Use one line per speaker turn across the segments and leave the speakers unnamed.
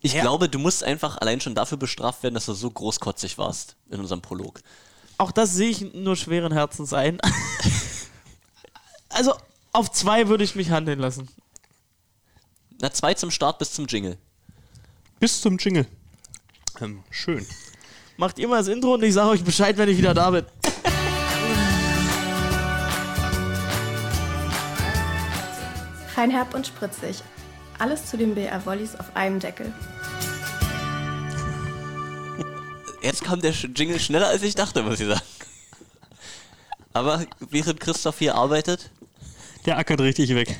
Ich
Ja.
glaube, du musst einfach allein schon dafür bestraft werden, dass du so großkotzig warst in unserem Prolog.
Auch das sehe ich nur schweren Herzens ein. also auf zwei würde ich mich handeln lassen.
Na, zwei zum Start bis zum Jingle.
Bis zum Jingle. Ähm, schön.
Macht ihr mal das Intro und ich sage euch Bescheid, wenn ich wieder da bin.
Feinherb und spritzig. Alles zu den BR Wollies auf einem Deckel.
Jetzt kam der Jingle schneller als ich dachte, muss ich sagen. Aber während Christoph hier arbeitet,
Der ackert richtig weg.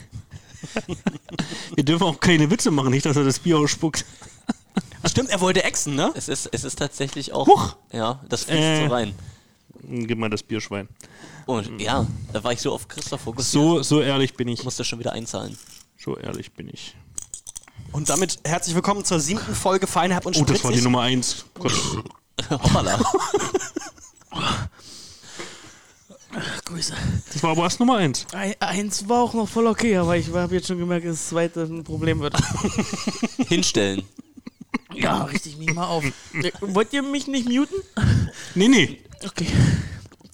Wir dürfen auch keine Witze machen, nicht, dass er das Bier ausspuckt.
Stimmt, er wollte exen, ne?
es ist, es ist tatsächlich auch.
Huch!
Ja, das fließt
Äh.
so rein.
Gib mal das Bierschwein.
Und ja, da war ich so auf Christoph fokussiert.
So, so ehrlich bin ich.
Ich musste schon wieder einzahlen.
So ehrlich bin ich.
Und damit herzlich willkommen zur siebten Folge Feinherb und
Oh, das war die
Spritzig.
Nummer eins. Gott.
Hoppala.
Grüße.
Das war aber erst Nummer eins.
Ein, eins war auch noch voll okay, aber ich habe jetzt schon gemerkt, dass das zweite ein Problem wird.
Hinstellen.
ja, richtig mich mal auf. Äh, Wollt ihr mich nicht muten?
Nee, nee.
Okay.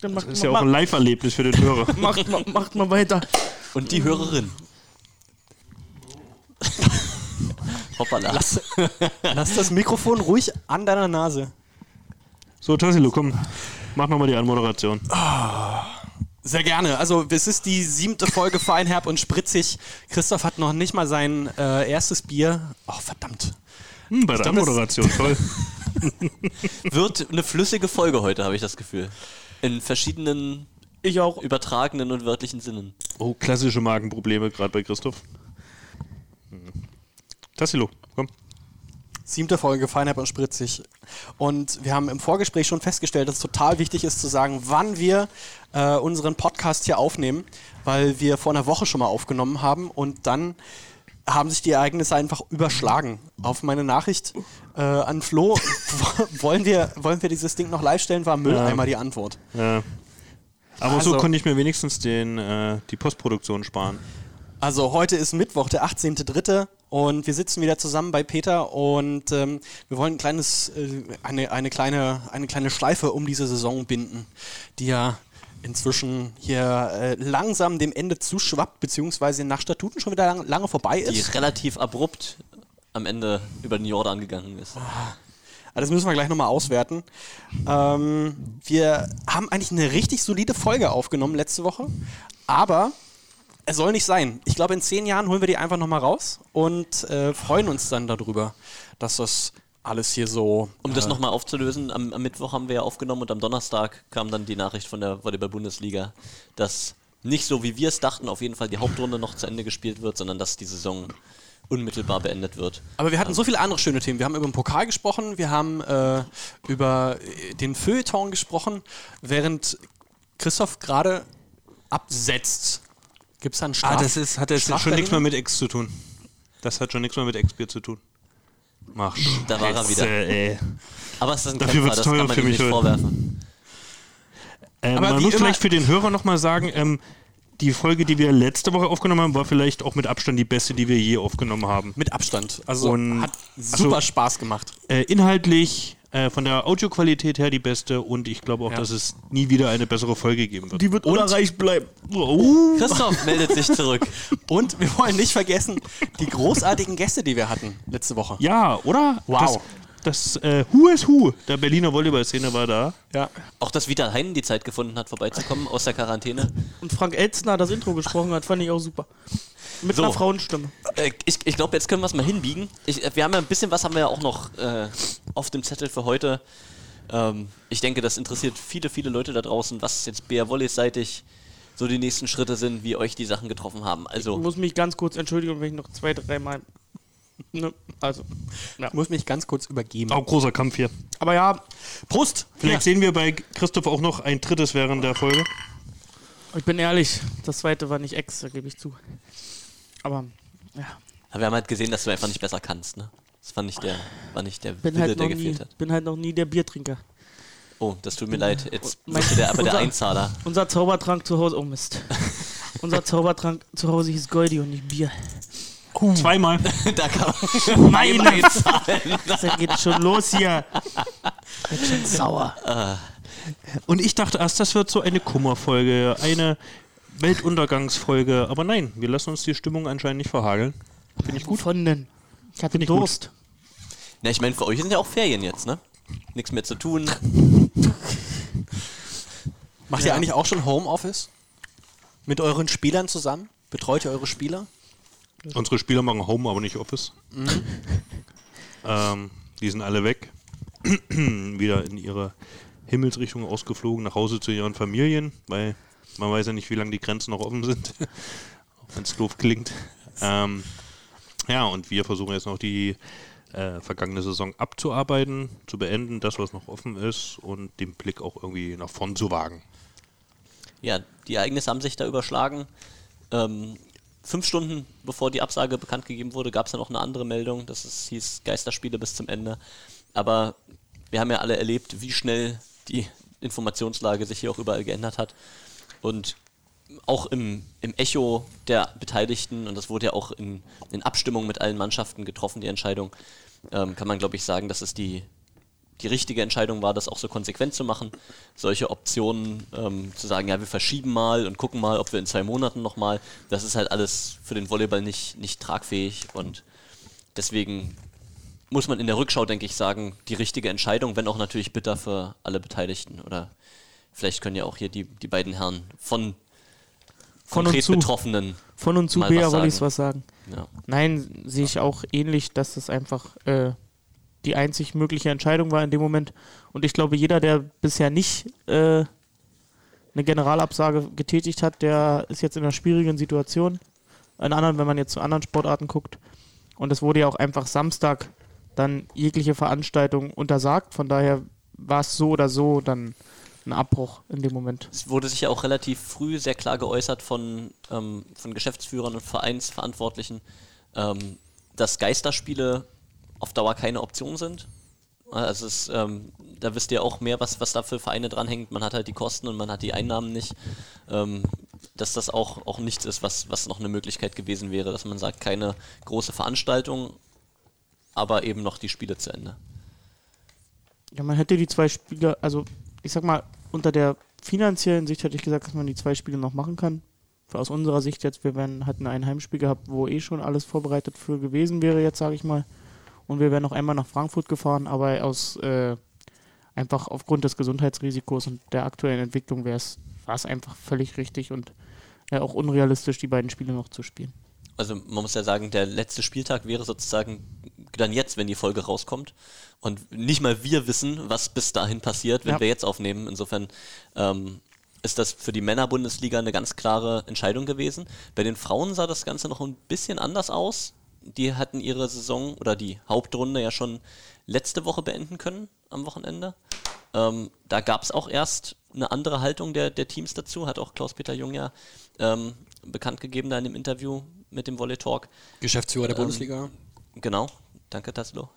Dann macht,
Das ist ja auch ein Live-Erlebnis für den Hörer.
macht, ma, macht mal weiter.
Und die Hörerin. Hoppala.
Lass, lass das Mikrofon ruhig an deiner Nase.
So, Tassilo, komm. Mach nochmal die Anmoderation.
Sehr gerne. Also es ist die siebte Folge Feinherb und Spritzig. Christoph hat noch nicht mal sein äh, erstes Bier. Oh, verdammt.
Hm, bei der
glaub,
Anmoderation, toll.
Wird eine flüssige Folge heute, habe ich das Gefühl. In verschiedenen
Ich auch.
übertragenen und wörtlichen Sinnen.
Oh, klassische Magenprobleme, gerade bei Christoph. Tassilo, komm.
Siebte Folge Feinherb und Spritzig. Und wir haben im Vorgespräch schon festgestellt, dass es total wichtig ist zu sagen, wann wir äh, unseren Podcast hier aufnehmen, weil wir vor einer Woche schon mal aufgenommen haben und dann haben sich die Ereignisse einfach überschlagen. Auf meine Nachricht äh, an Flo, wollen, wir, wollen wir dieses Ding noch live stellen, war Mülleimer die Antwort.
Ja. Aber so
Also-
konnte ich mir wenigstens den, äh, die Postproduktion sparen.
Also heute ist Mittwoch, der 18.3. und wir sitzen wieder zusammen bei Peter und ähm, wir wollen ein kleines, äh, eine, eine, kleine, eine kleine Schleife um diese Saison binden, die ja inzwischen hier äh, langsam dem Ende zuschwappt, beziehungsweise nach Statuten schon wieder lang, lange vorbei
Die
ist.
relativ abrupt am Ende über den Jordan gegangen ist.
Aber das müssen wir gleich nochmal auswerten. Ähm, wir haben eigentlich eine richtig solide Folge aufgenommen letzte Woche, aber es soll nicht sein. Ich glaube, in zehn Jahren holen wir die einfach nochmal raus und äh, freuen uns dann darüber, dass das alles hier so.
Um
äh,
das nochmal aufzulösen, am, am Mittwoch haben wir ja aufgenommen und am Donnerstag kam dann die Nachricht von der Volleyball-Bundesliga, dass nicht so wie wir es dachten, auf jeden Fall die Hauptrunde noch zu Ende gespielt wird, sondern dass die Saison unmittelbar beendet wird.
Aber wir hatten so viele andere schöne Themen. Wir haben über den Pokal gesprochen, wir haben äh, über äh, den Feuilleton gesprochen, während Christoph gerade absetzt. Gibt es da einen Straf
Ah, das ist, hat jetzt schon nichts mehr mit Ex zu tun. Das hat schon nichts mehr mit Ex-Bier zu tun. Mach
Da war er wieder.
Ey.
Aber es ist ein
Dafür
Kämpfer, das
teuer
kann man
für
ihm
mich
nicht
heute.
vorwerfen.
Ähm,
Aber
man muss vielleicht für den Hörer nochmal sagen, ähm, die Folge, die wir letzte Woche aufgenommen haben, war vielleicht auch mit Abstand die beste, die wir je aufgenommen haben.
Mit Abstand. Also
Und-
hat super
also-
Spaß gemacht.
Äh, inhaltlich, äh, von der Audioqualität her die beste und ich glaube auch,
Ja.
dass es nie wieder eine bessere Folge geben wird.
Die wird unerreicht bleiben.
Oh.
Christoph meldet sich zurück.
Und wir wollen nicht vergessen, die großartigen Gäste, die wir hatten letzte Woche.
Ja, oder?
Wow.
Das, das äh, Who is Who der Berliner Volleyball-Szene war da.
Ja.
Auch dass Vital Heinen die Zeit gefunden hat, vorbeizukommen aus der Quarantäne.
Und Frank Elzner das Intro gesprochen hat, fand ich auch super. Mit
So.
einer Frauenstimme.
Äh, ich ich glaube, jetzt können wir es mal hinbiegen. Ich, äh, wir haben ja ein bisschen was haben wir ja auch noch äh, auf dem Zettel für heute. Ähm, ich denke, das interessiert viele, viele Leute da draußen, was jetzt BR Volleys seitig so die nächsten Schritte sind, wie euch die Sachen getroffen haben.
Ich
Also,
muss mich ganz kurz entschuldigen, wenn ich noch zwei, dreimal. Ne, also. Ja.
Ich muss mich ganz kurz übergeben.
Auch großer Kampf hier.
Aber ja,
Prost!
Vielleicht sehen wir bei Christoph auch noch ein drittes während der Folge.
ich bin ehrlich, das zweite war nicht extra, gebe ich zu. Aber ja,
wir haben halt gesehen, dass du einfach nicht besser kannst. Ne? Das war nicht der, war nicht der
bin
Wille,
halt,
der
noch nie,
gefehlt hat.
bin halt noch nie der Biertrinker.
Oh, das tut mir leid. Jetzt
Mein-
bist du der, aber der
unser-
Einzahler.
Unser Zaubertrank zu Hause, oh Mist. Unser Zaubertrank zu Hause hieß Goldi und nicht Bier.
Zweimal.
da kann man
Meine Das geht schon los hier. Wird schon sauer.
Und ich dachte erst, das wird so eine Kummerfolge, eine Weltuntergangsfolge. Aber nein, wir lassen uns die Stimmung anscheinend nicht verhageln. Finde ich gut.
Von denn? Ich hatte
ich gut.
Durst.
Na, ich meine, für euch sind ja auch Ferien jetzt, ne? Nichts mehr zu tun.
Macht ihr eigentlich auch schon Homeoffice? Mit euren Spielern zusammen? Betreut ihr eure Spieler?
Unsere Spieler machen Home, aber nicht Office. Ähm, die sind alle weg. Wieder in ihre Himmelsrichtung ausgeflogen, nach Hause zu ihren Familien, weil man weiß ja nicht, wie lange die Grenzen noch offen sind. Auch wenn es doof klingt. Ähm, ja, und wir versuchen jetzt noch die äh, vergangene Saison abzuarbeiten, zu beenden, das, was noch offen ist und den Blick auch irgendwie nach vorn zu wagen.
Ja, die Ereignisse haben sich da überschlagen. Ähm, fünf Stunden bevor die Absage bekannt gegeben wurde, gab es ja noch eine andere Meldung, dass es hieß Geisterspiele bis zum Ende. Aber wir haben ja alle erlebt, wie schnell die Informationslage sich hier auch überall geändert hat. Und auch im, im Echo der Beteiligten, und das wurde ja auch in, in Abstimmung mit allen Mannschaften getroffen, die Entscheidung, ähm, kann man, glaube ich, sagen, dass es die, die richtige Entscheidung war, das auch so konsequent zu machen. Solche Optionen ähm, zu sagen, ja, wir verschieben mal und gucken mal, ob wir in zwei Monaten nochmal, das ist halt alles für den Volleyball nicht, nicht tragfähig und deswegen muss man in der Rückschau, denke ich, sagen, die richtige Entscheidung, wenn auch natürlich bitter für alle Beteiligten. Oder vielleicht können ja auch hier die, die beiden Herren von
Von
konkret. Betroffenen.
Von und zu Bea
was
wollte ich
sagen.
was sagen.
Ja.
Nein, sehe ich auch ähnlich, dass das einfach äh, die einzig mögliche Entscheidung war in dem Moment. Und ich glaube, jeder, der bisher nicht äh, eine Generalabsage getätigt hat, der ist jetzt in einer schwierigen Situation. In anderen, wenn man jetzt zu anderen Sportarten guckt. Und es wurde ja auch einfach Samstag dann jegliche Veranstaltung untersagt. Von daher war es so oder so dann ein Abbruch in dem Moment.
Es wurde sich ja auch relativ früh sehr klar geäußert von, ähm, von Geschäftsführern und Vereinsverantwortlichen, ähm, dass Geisterspiele auf Dauer keine Option sind. Also es, ähm, da wisst ihr auch mehr, was, was da für Vereine dranhängt. Man hat halt die Kosten und man hat die Einnahmen nicht. Ähm, dass das auch, auch nichts ist, was, was noch eine Möglichkeit gewesen wäre, dass man sagt, keine große Veranstaltung, aber eben noch die Spiele zu Ende.
Ja, man hätte die zwei Spiele, also ich sag mal, unter der finanziellen Sicht hätte ich gesagt, dass man die zwei Spiele noch machen kann. Aus unserer Sicht jetzt, wir werden, hatten ein Heimspiel gehabt, wo eh schon alles vorbereitet für gewesen wäre, jetzt sage ich mal. Und wir wären noch einmal nach Frankfurt gefahren, aber aus äh, einfach aufgrund des Gesundheitsrisikos und der aktuellen Entwicklung wäre es war es einfach völlig richtig und äh, auch unrealistisch, die beiden Spiele noch zu spielen.
Also man muss ja sagen, der letzte Spieltag wäre sozusagen dann jetzt, wenn die Folge rauskommt. Und nicht mal wir wissen, was bis dahin passiert, wenn
Ja.
wir jetzt aufnehmen. Insofern ähm, ist das für die Männerbundesliga eine ganz klare Entscheidung gewesen. Bei den Frauen sah das Ganze noch ein bisschen anders aus. Die hatten ihre Saison oder die Hauptrunde ja schon letzte Woche beenden können am Wochenende. Ähm, da gab es auch erst eine andere Haltung der, der Teams dazu, hat auch Klaus-Peter Jung ja ähm, bekannt gegeben da in dem Interview mit dem Volley Talk.
Geschäftsführer der
Ähm,
Bundesliga.
Genau, danke Taslo.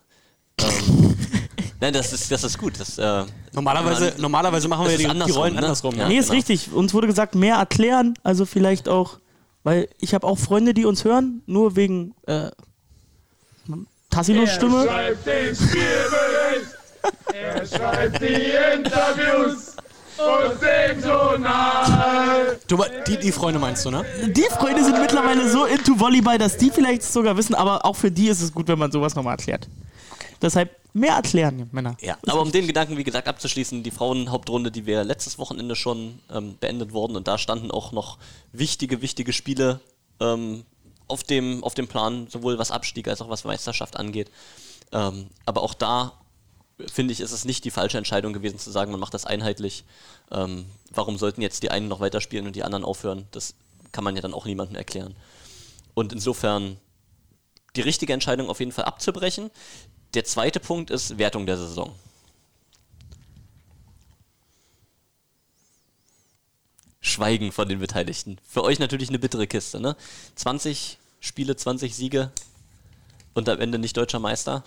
ähm, nein, das ist, das ist gut. Das, äh,
Normalerweise,
man-
normalerweise machen wir die, die
andersrum,
Rollen
ne?
andersrum.
Ja.
Ja.
nee, ist
genau.
richtig. Uns wurde gesagt, mehr erklären, also vielleicht auch, weil ich habe auch Freunde, die uns hören, nur wegen äh, Tassilos Stimme.
schreibt den Spielbericht, er schreibt die Interviews und.
Du, die, die Freunde meinst du, ne?
Die Freunde sind mittlerweile so into Volleyball, dass die vielleicht sogar wissen, aber auch für die ist es gut, wenn man sowas nochmal erklärt. Deshalb mehr erklären, Männer.
Ja, aber um den Gedanken, wie gesagt, abzuschließen, die Frauenhauptrunde, die wäre letztes Wochenende schon ähm, beendet worden und da standen auch noch wichtige, wichtige Spiele ähm, auf, dem, auf dem Plan, sowohl was Abstieg als auch was Meisterschaft angeht. Ähm, aber auch da finde ich, ist es nicht die falsche Entscheidung gewesen zu sagen, man macht das einheitlich. Ähm, warum sollten jetzt die einen noch weiterspielen und die anderen aufhören? Das kann man ja dann auch niemandem erklären. Und insofern die richtige Entscheidung auf jeden Fall abzubrechen. Der zweite Punkt ist Wertung der Saison. Schweigen von den Beteiligten. Für euch natürlich eine bittere Kiste, ne? 20 Spiele, 20 Siege und am Ende nicht deutscher Meister.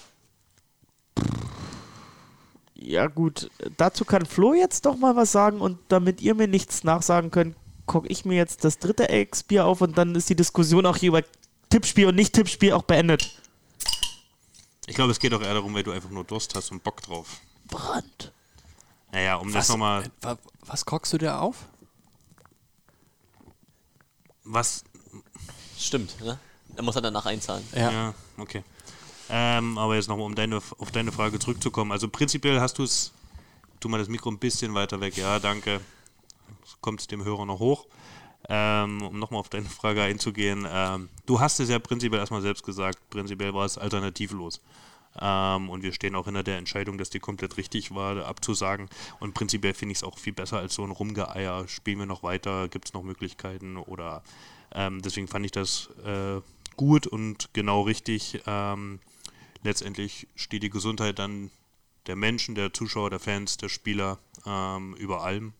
Ja gut, dazu kann Flo jetzt doch mal was sagen und damit ihr mir nichts nachsagen könnt, gucke ich mir jetzt das dritte Ex-Bier auf und dann ist die Diskussion auch hier über Tippspiel und nicht Tippspiel auch beendet.
Ich glaube, es geht auch eher darum, weil du einfach nur Durst hast und Bock drauf.
Brand.
Naja, um das nochmal.
äh, wa- was kochst du dir auf?
Was.
Stimmt, ne? Er muss er danach einzahlen.
Ja, okay. Ähm, aber jetzt nochmal, um deine, auf deine Frage zurückzukommen. Also prinzipiell hast du es. Tu mal das Mikro ein bisschen weiter weg. Ja, danke. Kommt dem Hörer noch hoch. Ähm, um nochmal auf deine Frage einzugehen. Ähm, du hast es ja prinzipiell erstmal selbst gesagt. Prinzipiell war es alternativlos. Ähm, und wir stehen auch hinter der Entscheidung, dass die komplett richtig war, abzusagen. Und prinzipiell finde ich es auch viel besser als so ein Rumgeeier. Spielen wir noch weiter? Gibt es noch Möglichkeiten? Oder ähm, deswegen fand ich das äh, gut und genau richtig. Ähm, letztendlich steht die Gesundheit dann der Menschen, der Zuschauer, der Fans, der Spieler ähm, über allem.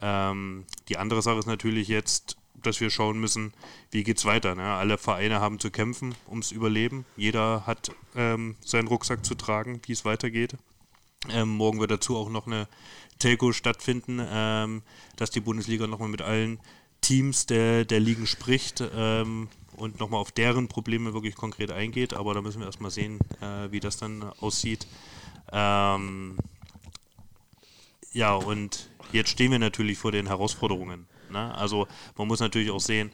Ähm, die andere Sache ist natürlich jetzt, dass wir schauen müssen, wie geht's weiter. Ne? Alle Vereine haben zu kämpfen ums Überleben. Jeder hat ähm, seinen Rucksack zu tragen, wie es weitergeht. Ähm, morgen wird dazu auch noch eine Telco stattfinden, ähm, dass die Bundesliga nochmal mit allen Teams der, der Ligen spricht ähm, und nochmal auf deren Probleme wirklich konkret eingeht. Aber da müssen wir erstmal sehen, äh, wie das dann aussieht. Ähm, ja, und jetzt stehen wir natürlich vor den Herausforderungen. Ne? Also man muss natürlich auch sehen,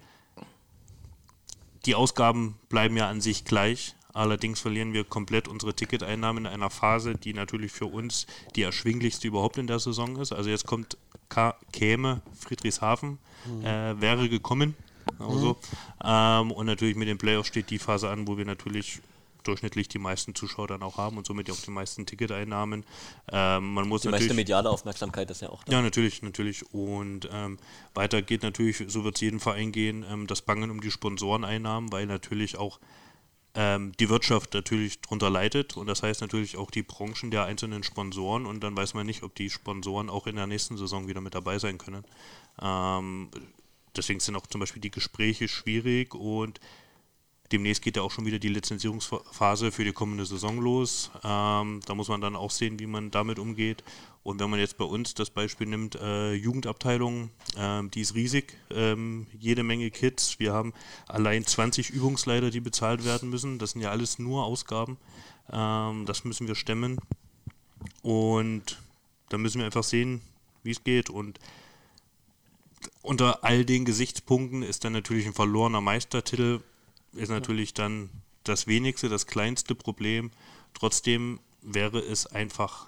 die Ausgaben bleiben ja an sich gleich. Allerdings verlieren wir komplett unsere Ticketeinnahmen in einer Phase, die natürlich für uns die erschwinglichste überhaupt in der Saison ist. Also jetzt kommt käme Friedrichshafen, äh, wäre gekommen. Also, ähm, und natürlich mit den Playoffs steht die Phase an, wo wir natürlich durchschnittlich die meisten Zuschauer dann auch haben und somit auch die meisten Ticketeinnahmen. Ähm, man muss
Die
natürlich
meiste mediale Aufmerksamkeit ist ja auch da.
ja, natürlich, natürlich. Und ähm, weiter geht natürlich, so wird es jeden Verein gehen, ähm, das Bangen um die Sponsoreneinnahmen, weil natürlich auch ähm, die Wirtschaft natürlich drunter leidet und das heißt natürlich auch die Branchen der einzelnen Sponsoren und dann weiß man nicht, ob die Sponsoren auch in der nächsten Saison wieder mit dabei sein können. Deswegen sind auch zum Beispiel die Gespräche schwierig und demnächst geht ja auch schon wieder die Lizenzierungsphase für die kommende Saison los. Ähm, da muss man dann auch sehen, wie man damit umgeht. Und wenn man jetzt bei uns das Beispiel nimmt, äh, Jugendabteilung, ähm, die ist riesig, ähm, jede Menge Kids. Wir haben allein 20 Übungsleiter, die bezahlt werden müssen. Das sind ja alles nur Ausgaben. Ähm, das müssen wir stemmen. Und da müssen wir einfach sehen, wie es geht. Und unter all den Gesichtspunkten ist dann natürlich ein verlorener Meistertitel ist natürlich dann das wenigste, das kleinste Problem. Trotzdem wäre es einfach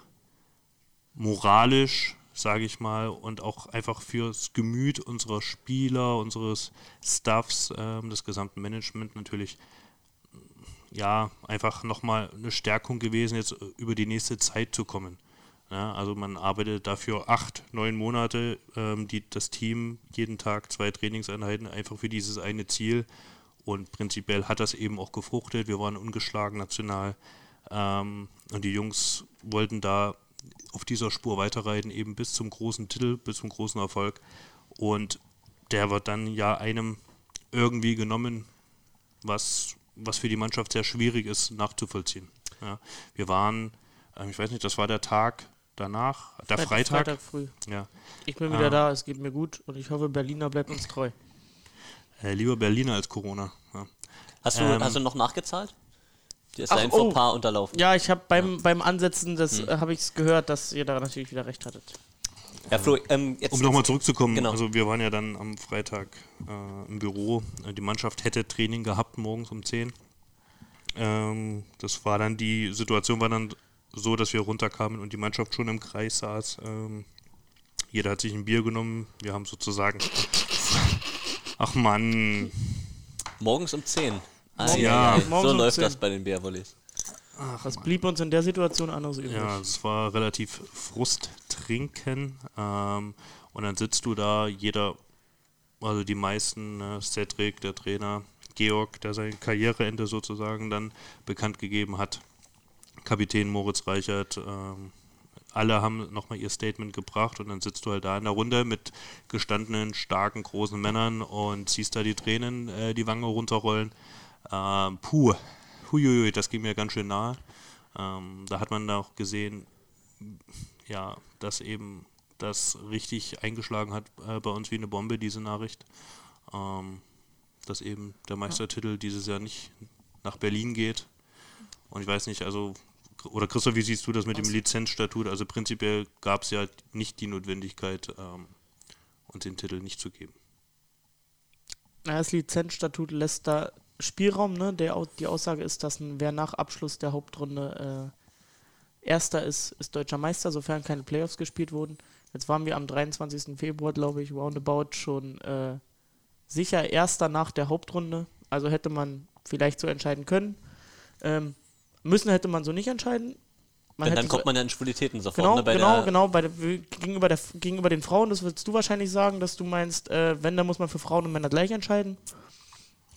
moralisch, sage ich mal, und auch einfach fürs Gemüt unserer Spieler, unseres Staffs, ähm, des gesamten Management natürlich ja, einfach nochmal eine Stärkung gewesen, jetzt über die nächste Zeit zu kommen. Ja, also man arbeitet dafür acht, neun Monate, ähm, die, das Team jeden Tag zwei Trainingseinheiten einfach für dieses eine Ziel. Und prinzipiell hat das eben auch gefruchtet. Wir waren ungeschlagen national. Ähm, und die Jungs wollten da auf dieser Spur weiterreiten, eben bis zum großen Titel, bis zum großen Erfolg. Und der wird dann ja einem irgendwie genommen, was, was für die Mannschaft sehr schwierig ist nachzuvollziehen. Ja, wir waren, ähm, ich weiß nicht, das war der Tag danach, der Freitag.
Freitag früh.
Ja.
Ich bin wieder
Ah.
da, es geht mir gut und ich hoffe, Berliner bleibt uns treu.
Äh, lieber Berliner als Corona. Ja.
Hast, du,
Ähm,
hast du noch nachgezahlt? Dir ist
Ach,
dein
oh.
Fauxpas unterlaufen.
Ja, ich habe beim, beim Ansetzen, das
Hm.
äh, habe ich gehört, dass ihr da natürlich wieder recht hattet.
Ja, Flo, ähm, jetzt,
Um nochmal zurückzukommen,
Genau.
also wir waren ja dann am Freitag äh, im Büro. Äh, Die Mannschaft hätte Training gehabt morgens um 10. Ähm, das war dann die Situation war dann so, dass wir runterkamen und die Mannschaft schon im Kreis saß. Ähm, jeder hat sich ein Bier genommen. Wir haben sozusagen. Ach Mann.
morgens um 10. Ah,
Ja.
So
Morgens um
läuft
10.
das bei den Bärwollis.
Was blieb uns in der Situation anderes übrig?
Ja, es war relativ Frusttrinken. Ähm, und dann sitzt du da, jeder, also die meisten, ne, Cedric, der Trainer, Georg, der sein Karriereende sozusagen dann bekannt gegeben hat, Kapitän Moritz Reichert, ähm, alle haben nochmal ihr Statement gebracht und dann sitzt du halt da in der Runde mit gestandenen, starken, großen Männern und siehst da die Tränen äh, die Wange runterrollen. Ähm, puh, huiuiui, das ging mir ganz schön nahe. Ähm, da hat man auch gesehen, ja, dass eben das richtig eingeschlagen hat äh, bei uns wie eine Bombe, diese Nachricht. Ähm, dass eben der Meistertitel dieses Jahr nicht nach Berlin geht. Und ich weiß nicht, also, oder Christoph, wie siehst du das mit dem Lizenzstatut? Also prinzipiell gab es ja nicht die Notwendigkeit, ähm, uns den Titel nicht zu geben.
Das Lizenzstatut lässt da Spielraum, ne? Der, die Aussage ist, dass ein, wer nach Abschluss der Hauptrunde äh, Erster ist, ist deutscher Meister, sofern keine Playoffs gespielt wurden. Jetzt waren wir am 23. Februar, glaube ich, roundabout schon äh, sicher Erster nach der Hauptrunde. Also hätte man vielleicht so entscheiden können. Ähm, müssen hätte man so nicht entscheiden. Man
Denn dann
so-
kommt man ja in Schwulitäten sofort.
Genau,
ne, bei
genau,
der,
genau. Bei der, gegenüber, der, gegenüber den Frauen, das würdest du wahrscheinlich sagen, dass du meinst, äh, wenn, dann muss man für Frauen und Männer gleich entscheiden.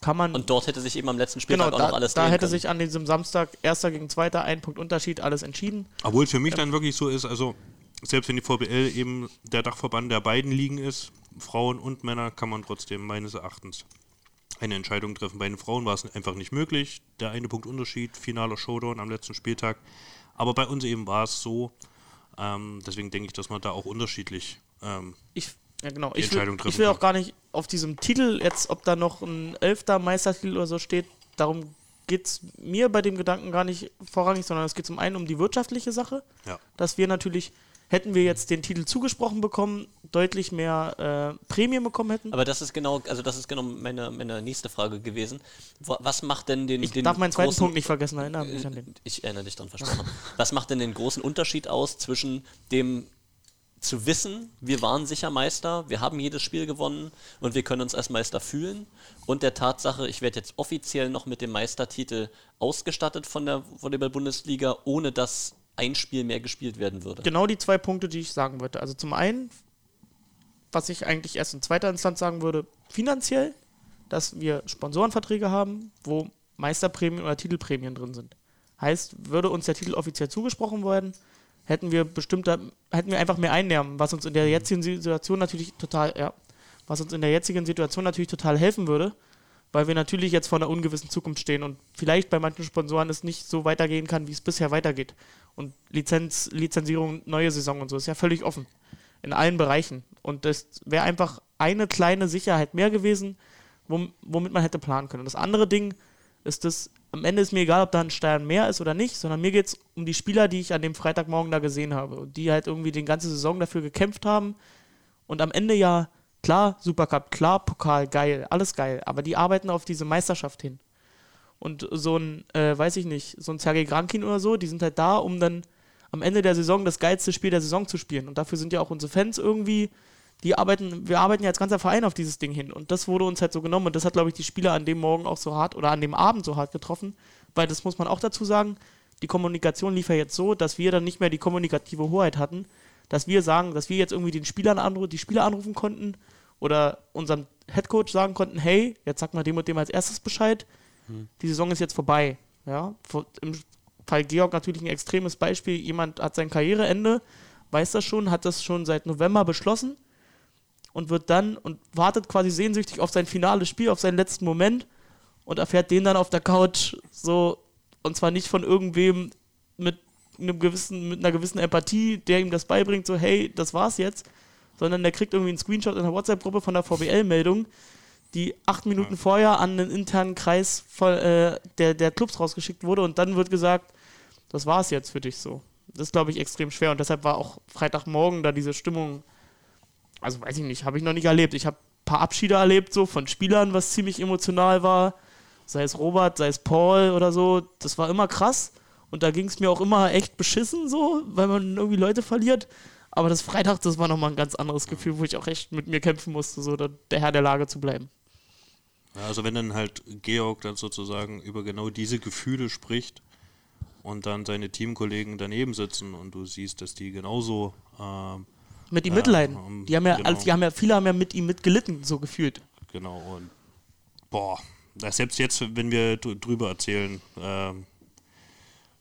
Kann man.
Und dort hätte sich eben am letzten
genau,
Spieltag auch
da,
noch alles
da hätte
können.
sich an diesem Samstag Erster gegen Zweiter, ein Punkt Unterschied, alles entschieden.
Obwohl es für mich dann wirklich so ist, also selbst wenn die VBL eben der Dachverband der beiden Ligen ist, Frauen und Männer, kann man trotzdem meines Erachtens eine Entscheidung treffen. Bei den Frauen war es einfach nicht möglich. Der eine Punkt Unterschied, finaler Showdown am letzten Spieltag. Aber bei uns eben war es so. Ähm, deswegen denke ich, dass man da auch unterschiedlich ähm,
Ich, ja, genau.
Die
Ich will,
Entscheidung treffen
ich will auch
kann.
gar nicht auf diesem Titel, jetzt, ob da noch ein elfter Meistertitel oder so steht, darum geht es mir bei dem Gedanken gar nicht vorrangig, sondern es geht zum einen um die wirtschaftliche Sache.
ja.
dass wir natürlich, hätten wir jetzt den Titel zugesprochen bekommen, deutlich mehr äh, Prämien bekommen hätten.
Aber das ist genau, also das ist genau meine, meine nächste Frage gewesen. Was macht denn den,
ich
den
darf meinen zweiten Punkt nicht vergessen, erinnere mich an den.
Ich erinnere dich dran, versprochen. Was macht denn den großen Unterschied aus zwischen dem zu wissen, wir waren sicher Meister, wir haben jedes Spiel gewonnen und wir können uns als Meister fühlen und der Tatsache, ich werde jetzt offiziell noch mit dem Meistertitel ausgestattet von der Volleyball-Bundesliga, ohne dass ein Spiel mehr gespielt werden würde.
Genau die zwei Punkte, die ich sagen wollte. Also zum einen, was ich eigentlich erst in zweiter Instanz sagen würde, finanziell, dass wir Sponsorenverträge haben, wo Meisterprämien oder Titelprämien drin sind. Heißt, würde uns der Titel offiziell zugesprochen werden, hätten wir bestimmte, hätten wir einfach mehr Einnahmen, was uns in der jetzigen Situation natürlich total, ja, was uns in der jetzigen Situation natürlich total helfen würde, weil wir natürlich jetzt vor einer ungewissen Zukunft stehen und vielleicht bei manchen Sponsoren es nicht so weitergehen kann, wie es bisher weitergeht. Und Lizenz, Lizenzierung, neue Saison und so ist ja völlig offen. In allen Bereichen. Und das wäre einfach eine kleine Sicherheit mehr gewesen, wom- womit man hätte planen können. Und das andere Ding ist das, am Ende ist mir egal, ob da ein Stern mehr ist oder nicht, sondern mir geht es um die Spieler, die ich an dem Freitagmorgen da gesehen habe. Und die halt irgendwie die ganze Saison dafür gekämpft haben. Und am Ende ja, klar, Supercup, klar, Pokal, geil, alles geil. Aber die arbeiten auf diese Meisterschaft hin. Und so ein, äh, weiß ich nicht, so ein Sergei Grankin oder so, die sind halt da, um dann am Ende der Saison das geilste Spiel der Saison zu spielen. Und dafür sind ja auch unsere Fans irgendwie, die arbeiten, wir arbeiten ja als ganzer Verein auf dieses Ding hin. Und das wurde uns halt so genommen. Und das hat, glaube ich, die Spieler an dem Morgen auch so hart oder an dem Abend so hart getroffen. Weil das muss man auch dazu sagen, die Kommunikation lief ja jetzt so, dass wir dann nicht mehr die kommunikative Hoheit hatten, dass wir sagen, dass wir jetzt irgendwie den Spielern anru die Spieler anrufen konnten oder unserem Headcoach sagen konnten, hey, jetzt sag mal dem und dem als erstes Bescheid, die Saison ist jetzt vorbei. Ja, im Fall Georg natürlich ein extremes Beispiel. Jemand hat sein Karriereende, weiß das schon, hat das schon seit November beschlossen und wird dann und wartet quasi sehnsüchtig auf sein finales Spiel, auf seinen letzten Moment und erfährt den dann auf der Couch so und zwar nicht von irgendwem mit einem gewissen mit einer gewissen Empathie, der ihm das beibringt, so hey, das war's jetzt, sondern der kriegt irgendwie einen Screenshot in der WhatsApp-Gruppe von der VBL-Meldung, die acht Minuten vorher an den internen Kreis voll, äh, der, der Clubs rausgeschickt wurde und dann wird gesagt, das war's jetzt für dich so. Das ist, glaube ich, extrem schwer und deshalb war auch Freitagmorgen da diese Stimmung, also weiß ich nicht, habe ich noch nicht erlebt. Ich habe ein paar Abschiede erlebt, so von Spielern, was ziemlich emotional war, sei es Robert, sei es Paul oder so. Das war immer krass und da ging es mir auch immer echt beschissen so, weil man irgendwie Leute verliert. Aber das Freitag, das war nochmal ein ganz anderes Gefühl, wo ich auch echt mit mir kämpfen musste, so der Herr der Lage zu bleiben.
Also wenn dann halt Georg dann sozusagen über genau diese Gefühle spricht und dann seine Teamkollegen daneben sitzen und du siehst, dass die genauso ähm,
Mit ihm mitleiden.
um,
Die haben ja,
genau.
also, die haben ja, viele haben ja mit ihm mitgelitten, so gefühlt.
genau und boah, selbst jetzt, wenn wir dr- drüber erzählen, ähm,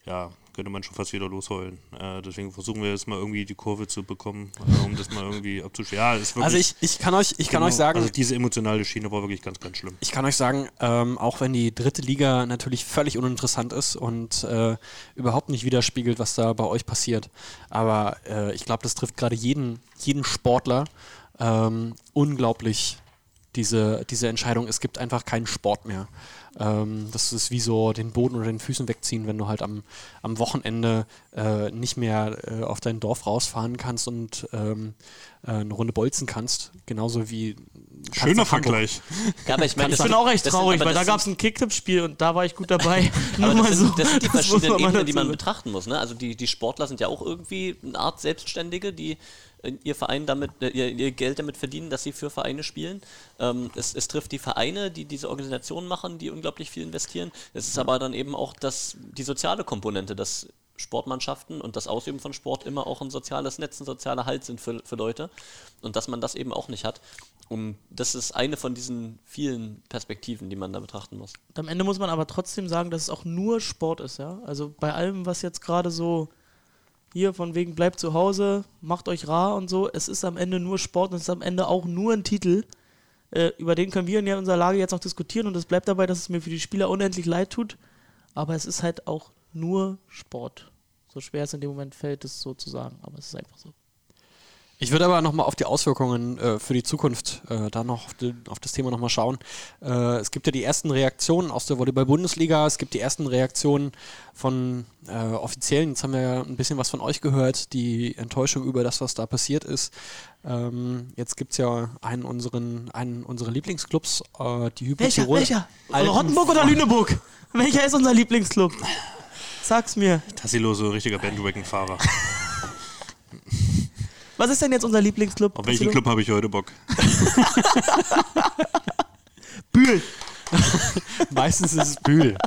ja, könnte man schon fast wieder losheulen. Äh, deswegen versuchen wir jetzt mal irgendwie die Kurve zu bekommen, äh, um das mal irgendwie abzuschließen. Ja, ist wirklich,
Also ich, ich kann euch, ich kann
genau,
euch sagen,
also diese emotionale Schiene war wirklich ganz, ganz schlimm.
Ich kann euch sagen, ähm, auch wenn die dritte Liga natürlich völlig uninteressant ist und äh, überhaupt nicht widerspiegelt, was da bei euch passiert, aber äh, ich glaube, das trifft gerade jeden, jeden Sportler ähm, unglaublich diese, diese Entscheidung, es gibt einfach keinen Sport mehr. Ähm, das ist wie so den Boden oder den Füßen wegziehen, wenn du halt am, am Wochenende äh, nicht mehr äh, auf dein Dorf rausfahren kannst und ähm, äh, eine Runde bolzen kannst. Genauso wie.
Schöner. Vergleich.
Ja, aber ich meine,
Ich bin
sind-
auch echt
sind-
traurig,
aber
weil da gab es
sind-
ein Kicktipp-Spiel und da war ich gut dabei. Nur
Aber das,
so.
sind, das sind die verschiedenen Ebenen, die man betrachten muss. Ne? Also die, die Sportler sind ja auch irgendwie eine Art Selbstständige, die ihr Verein damit, äh, ihr, ihr Geld damit verdienen, dass sie für Vereine spielen. Ähm, es, es trifft die Vereine, die diese Organisationen machen, die unglaublich viel investieren. Es ist aber dann eben auch das, die soziale Komponente, dass Sportmannschaften und das Ausüben von Sport immer auch ein soziales Netz, ein sozialer Halt sind für, für Leute und dass man das eben auch nicht hat. Und das ist eine von diesen vielen Perspektiven, die man da betrachten muss.
Am Ende muss man aber trotzdem sagen, dass es auch nur Sport ist, ja. Also bei allem, was jetzt gerade so hier von wegen bleibt zu Hause, macht euch rar und so, es ist am Ende nur Sport und es ist am Ende auch nur ein Titel. Äh, über den können wir in unserer Lage jetzt noch diskutieren und es bleibt dabei, dass es mir für die Spieler unendlich leid tut. Aber es ist halt auch nur Sport. So schwer es in dem Moment fällt, es so zu sagen, aber es ist einfach so.
Ich würde aber nochmal auf die Auswirkungen äh, für die Zukunft äh, da noch auf, die, auf das Thema nochmal schauen. Äh, es gibt ja die ersten Reaktionen aus der Volleyball-Bundesliga, es gibt die ersten Reaktionen von äh, Offiziellen. Jetzt haben wir ja ein bisschen was von euch gehört, die Enttäuschung über das, was da passiert ist. Ähm, jetzt gibt es ja einen, unseren, einen unserer Lieblingsclubs, äh, die Hypo
Welcher?
Tirol.
Welcher?
Alten-
Rottenburg oder Lüneburg? Welcher ist unser Lieblingsclub? Sag's mir.
Tassilo, so richtiger Bandwagon-Fahrer.
Was ist denn jetzt unser Lieblingsclub?
Auf welchen Club habe ich heute Bock?
Bühl.
Meistens ist es Bühl.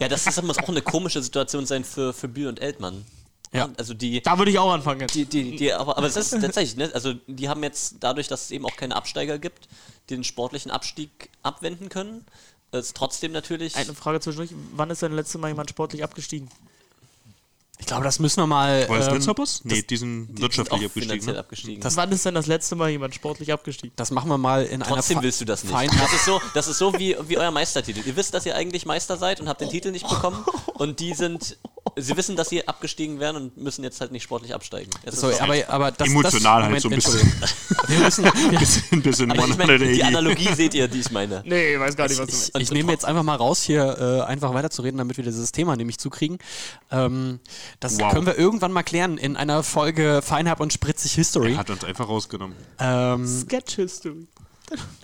Ja, das ist, muss auch eine komische Situation sein für, für Bühl und Eltmann.
Ja.
Also die,
Da würde ich auch anfangen jetzt.
die, die, die aber, aber es ist tatsächlich, ne? Also die haben jetzt dadurch, dass es eben auch keine Absteiger gibt, den sportlichen Abstieg abwenden können. Es ist trotzdem natürlich.
Eine Frage zwischendurch. Wann ist denn das letzte Mal jemand sportlich abgestiegen?
Ich glaube, das müssen wir mal.
War das
ähm,
Netzhoppers? Nee, die sind
die
wirtschaftlich
sind auch
abgestiegen. Ne?
abgestiegen.
Das-
Wann ist denn das letzte Mal jemand sportlich abgestiegen?
das machen wir mal in
Trotzdem
einer
willst du das nicht.
Fein-
Das ist so, das ist so wie, wie euer Meistertitel. Ihr wisst, dass ihr eigentlich Meister seid und habt den Titel nicht bekommen. Und die sind. Sie wissen, dass sie abgestiegen werden und müssen jetzt halt nicht sportlich absteigen. Es ist
So,
doch-
aber, aber das,
Emotional
das,
halt so ein bisschen.
Wir müssen, wir,
bisschen, bisschen
aber ich
180.
meine, die Analogie seht ihr, die ich meine.
Nee, ich weiß gar nicht, was
ich,
du
ich nehme jetzt einfach mal raus, hier äh, einfach weiterzureden, damit wir dieses Thema nämlich zukriegen. Ähm, das
Wow.
können wir irgendwann mal klären in einer Folge Feinherb und Spritzig History.
Er hat uns einfach rausgenommen.
Ähm,
Sketch History.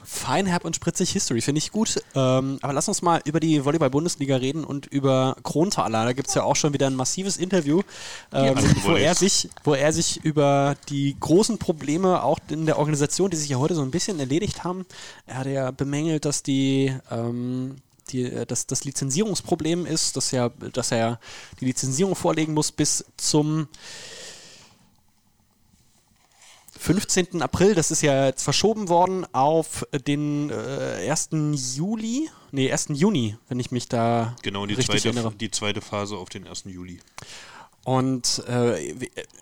Feinherb und Spritzig History finde ich gut. Ähm, aber lass uns mal über die Volleyball-Bundesliga reden und über Krontaler. Da gibt es ja auch schon wieder ein massives Interview, ähm,
Also,
wo, er sich, wo er sich über die großen Probleme auch in der Organisation, die sich ja heute so ein bisschen erledigt haben, er hat ja bemängelt, dass die ähm, die, äh, dass das Lizenzierungsproblem ist, dass er, dass er die Lizenzierung vorlegen muss bis zum 15. April, das ist ja jetzt verschoben worden auf den äh, 1. Juli, nee, 1. Juni, wenn ich mich da
Genau, die
richtig
zweite,
erinnere.
die zweite Phase auf den 1. Juli.
Und äh,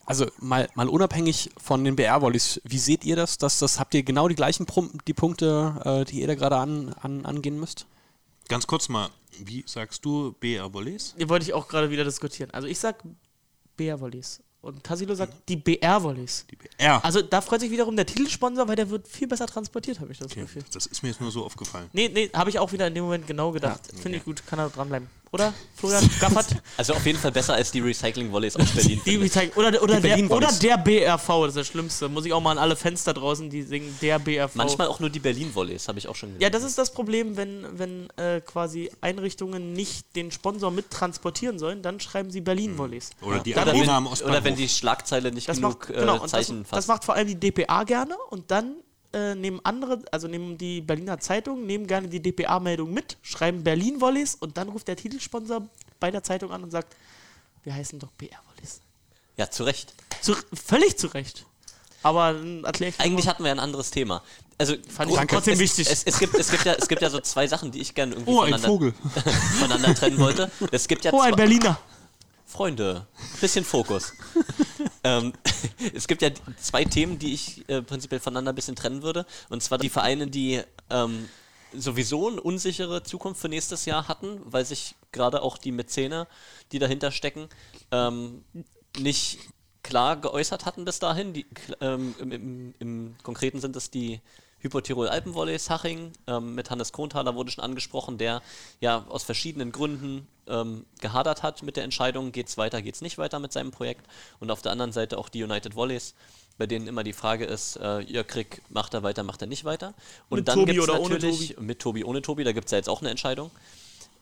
also mal, mal unabhängig von den BR-Volleys, wie seht ihr das? Dass das habt ihr genau die gleichen Prum die Punkte, äh, die ihr da gerade an, an, angehen müsst?
Ganz kurz mal, wie sagst du BR Volleys?
Die wollte ich auch gerade wieder diskutieren. Also ich sag BR-Volleys. Und Tassilo sagt die BR-Volleys.
Die BR.
Also da freut sich wiederum der Titelsponsor, weil der wird viel besser transportiert, habe ich das
okay,
Gefühl.
das ist mir jetzt nur so aufgefallen.
Nee, nee, habe ich auch wieder in dem Moment genau gedacht. Finde ich gut, kann er dranbleiben. Oder, Florian? Gaffert?
Also auf jeden Fall besser als die Recycling-Volleys aus Berlin.
Die
finde ich.
Recyc- oder, oder,
Die
der, oder der BRV, das ist das Schlimmste. Muss ich auch mal an alle da draußen, die singen, der BRV.
Manchmal auch nur die Berlin-Volleys, habe ich auch schon gesehen.
Ja, das ist das Problem, wenn, wenn äh, quasi Einrichtungen nicht den Sponsor mit transportieren sollen, dann schreiben sie Berlin-Volleys.
Oder die
Dann
Arena
wenn,
am Ostbahnhof.
oder wenn die Schlagzeile nicht
Das
genug
macht, genau,
äh,
das,
Zeichen
das
fasst.
macht vor allem die DPA gerne und dann äh, nehmen andere, also nehmen die Berliner Zeitungen, nehmen gerne die DPA-Meldung mit, schreiben Berlin-Volleys und dann ruft der Titelsponsor bei der Zeitung an und sagt, wir heißen doch BR-Volleys.
Ja, zu Recht.
Zu, völlig zu Recht. Aber erkläre ich
Eigentlich hatten wir ein anderes Thema. Also
Fand ich trotzdem
es,
wichtig.
Es, es, gibt, es, gibt ja, es gibt ja so zwei Sachen, die ich gerne irgendwie
Oh, ein
voneinander,
Vogel.
voneinander trennen wollte. Es gibt ja
Oh, ein
zwei,
Berliner.
Freunde, bisschen Fokus. Ähm, es gibt ja zwei Themen, die ich äh, prinzipiell voneinander ein bisschen trennen würde. Und zwar die Vereine, die ähm, sowieso eine unsichere Zukunft für nächstes Jahr hatten, weil sich gerade auch die Mäzene, die dahinter stecken, ähm, nicht klar geäußert hatten bis dahin. Die, ähm, im, im, Im Konkreten sind es die Hypotirol Alpenvolleys Haching ähm, mit Hannes Kronthaler wurde schon angesprochen, der ja aus verschiedenen Gründen ähm, gehadert hat mit der Entscheidung, geht es weiter, geht es nicht weiter mit seinem Projekt. Und auf der anderen Seite auch die United Volleys, bei denen immer die Frage ist, äh, ihr Krieg, macht er weiter, macht er nicht weiter. Und
Mit
dann
oder ohne
natürlich, mit Tobi, ohne Tobi, da gibt es ja jetzt auch eine Entscheidung.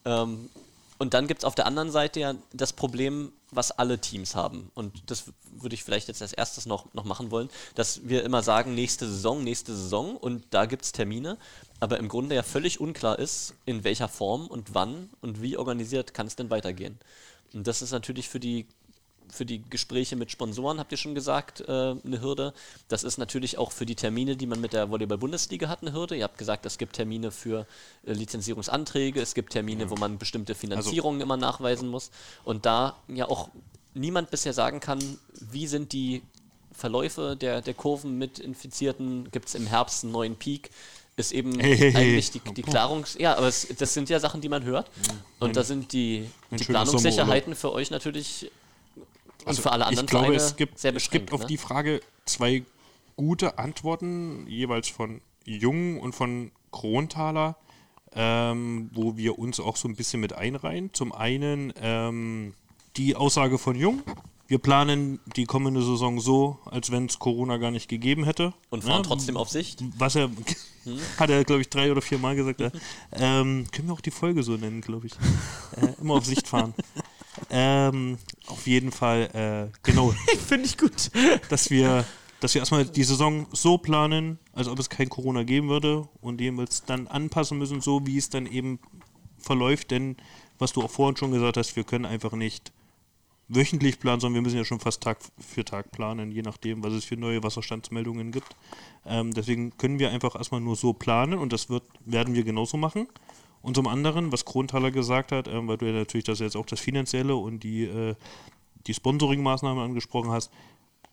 Ähm, und dann gibt es auf der anderen Seite ja das Problem, was alle Teams haben. Und das würde ich vielleicht jetzt als erstes noch, noch machen wollen, dass wir immer sagen, nächste Saison, nächste Saison und da gibt es Termine, aber im Grunde ja völlig unklar ist, in welcher Form und wann und wie organisiert kann es denn weitergehen. Und das ist natürlich für die für die Gespräche mit Sponsoren, habt ihr schon gesagt, äh, eine Hürde. Das ist natürlich auch für die Termine, die man mit der Volleyball-Bundesliga hat, eine Hürde. Ihr habt gesagt, es gibt Termine für äh, Lizenzierungsanträge, es gibt Termine, wo man bestimmte Finanzierungen immer nachweisen muss. Und da ja auch niemand bisher sagen kann, wie sind die Verläufe der, der Kurven mit Infizierten, gibt es im Herbst einen neuen Peak, ist eben
Hey, hey, hey.
eigentlich die, die Klarungs... Ja, aber es, das sind ja Sachen, die man hört. Und da sind die, die
schöner
Planungssicherheiten für euch natürlich und für alle anderen
ich glaube, es gibt,
sehr
es
beschränkt.
gibt auf
ne?
die Frage zwei gute Antworten, jeweils von Jung und von Kronthaler, ähm, wo wir uns auch so ein bisschen mit einreihen. Zum einen ähm, die Aussage von Jung. Wir planen die kommende Saison so, als wenn es Corona gar nicht gegeben hätte.
und fahren
Ne?
trotzdem auf Sicht.
Was er, hat er, glaube ich, drei oder vier Mal gesagt. Ja. Ähm, können wir auch die Folge so nennen, glaube ich. Äh, immer auf Sicht fahren. Ähm, auf jeden Fall, äh, genau,
Finde ich gut.
dass wir, dass wir erstmal die Saison so planen, als ob es kein Corona geben würde und jeweils dann anpassen müssen, so wie es dann eben verläuft. Denn, was du auch vorhin schon gesagt hast, wir können einfach nicht wöchentlich planen, sondern wir müssen ja schon fast Tag für Tag planen, je nachdem, was es für neue Wasserstandsmeldungen gibt. Ähm, deswegen können wir einfach erstmal nur so planen und das wird, werden wir genauso machen. Und zum anderen, was Kronthaler gesagt hat, ähm, weil du ja natürlich das jetzt auch das Finanzielle und die, äh, die Sponsoring-Maßnahmen angesprochen hast,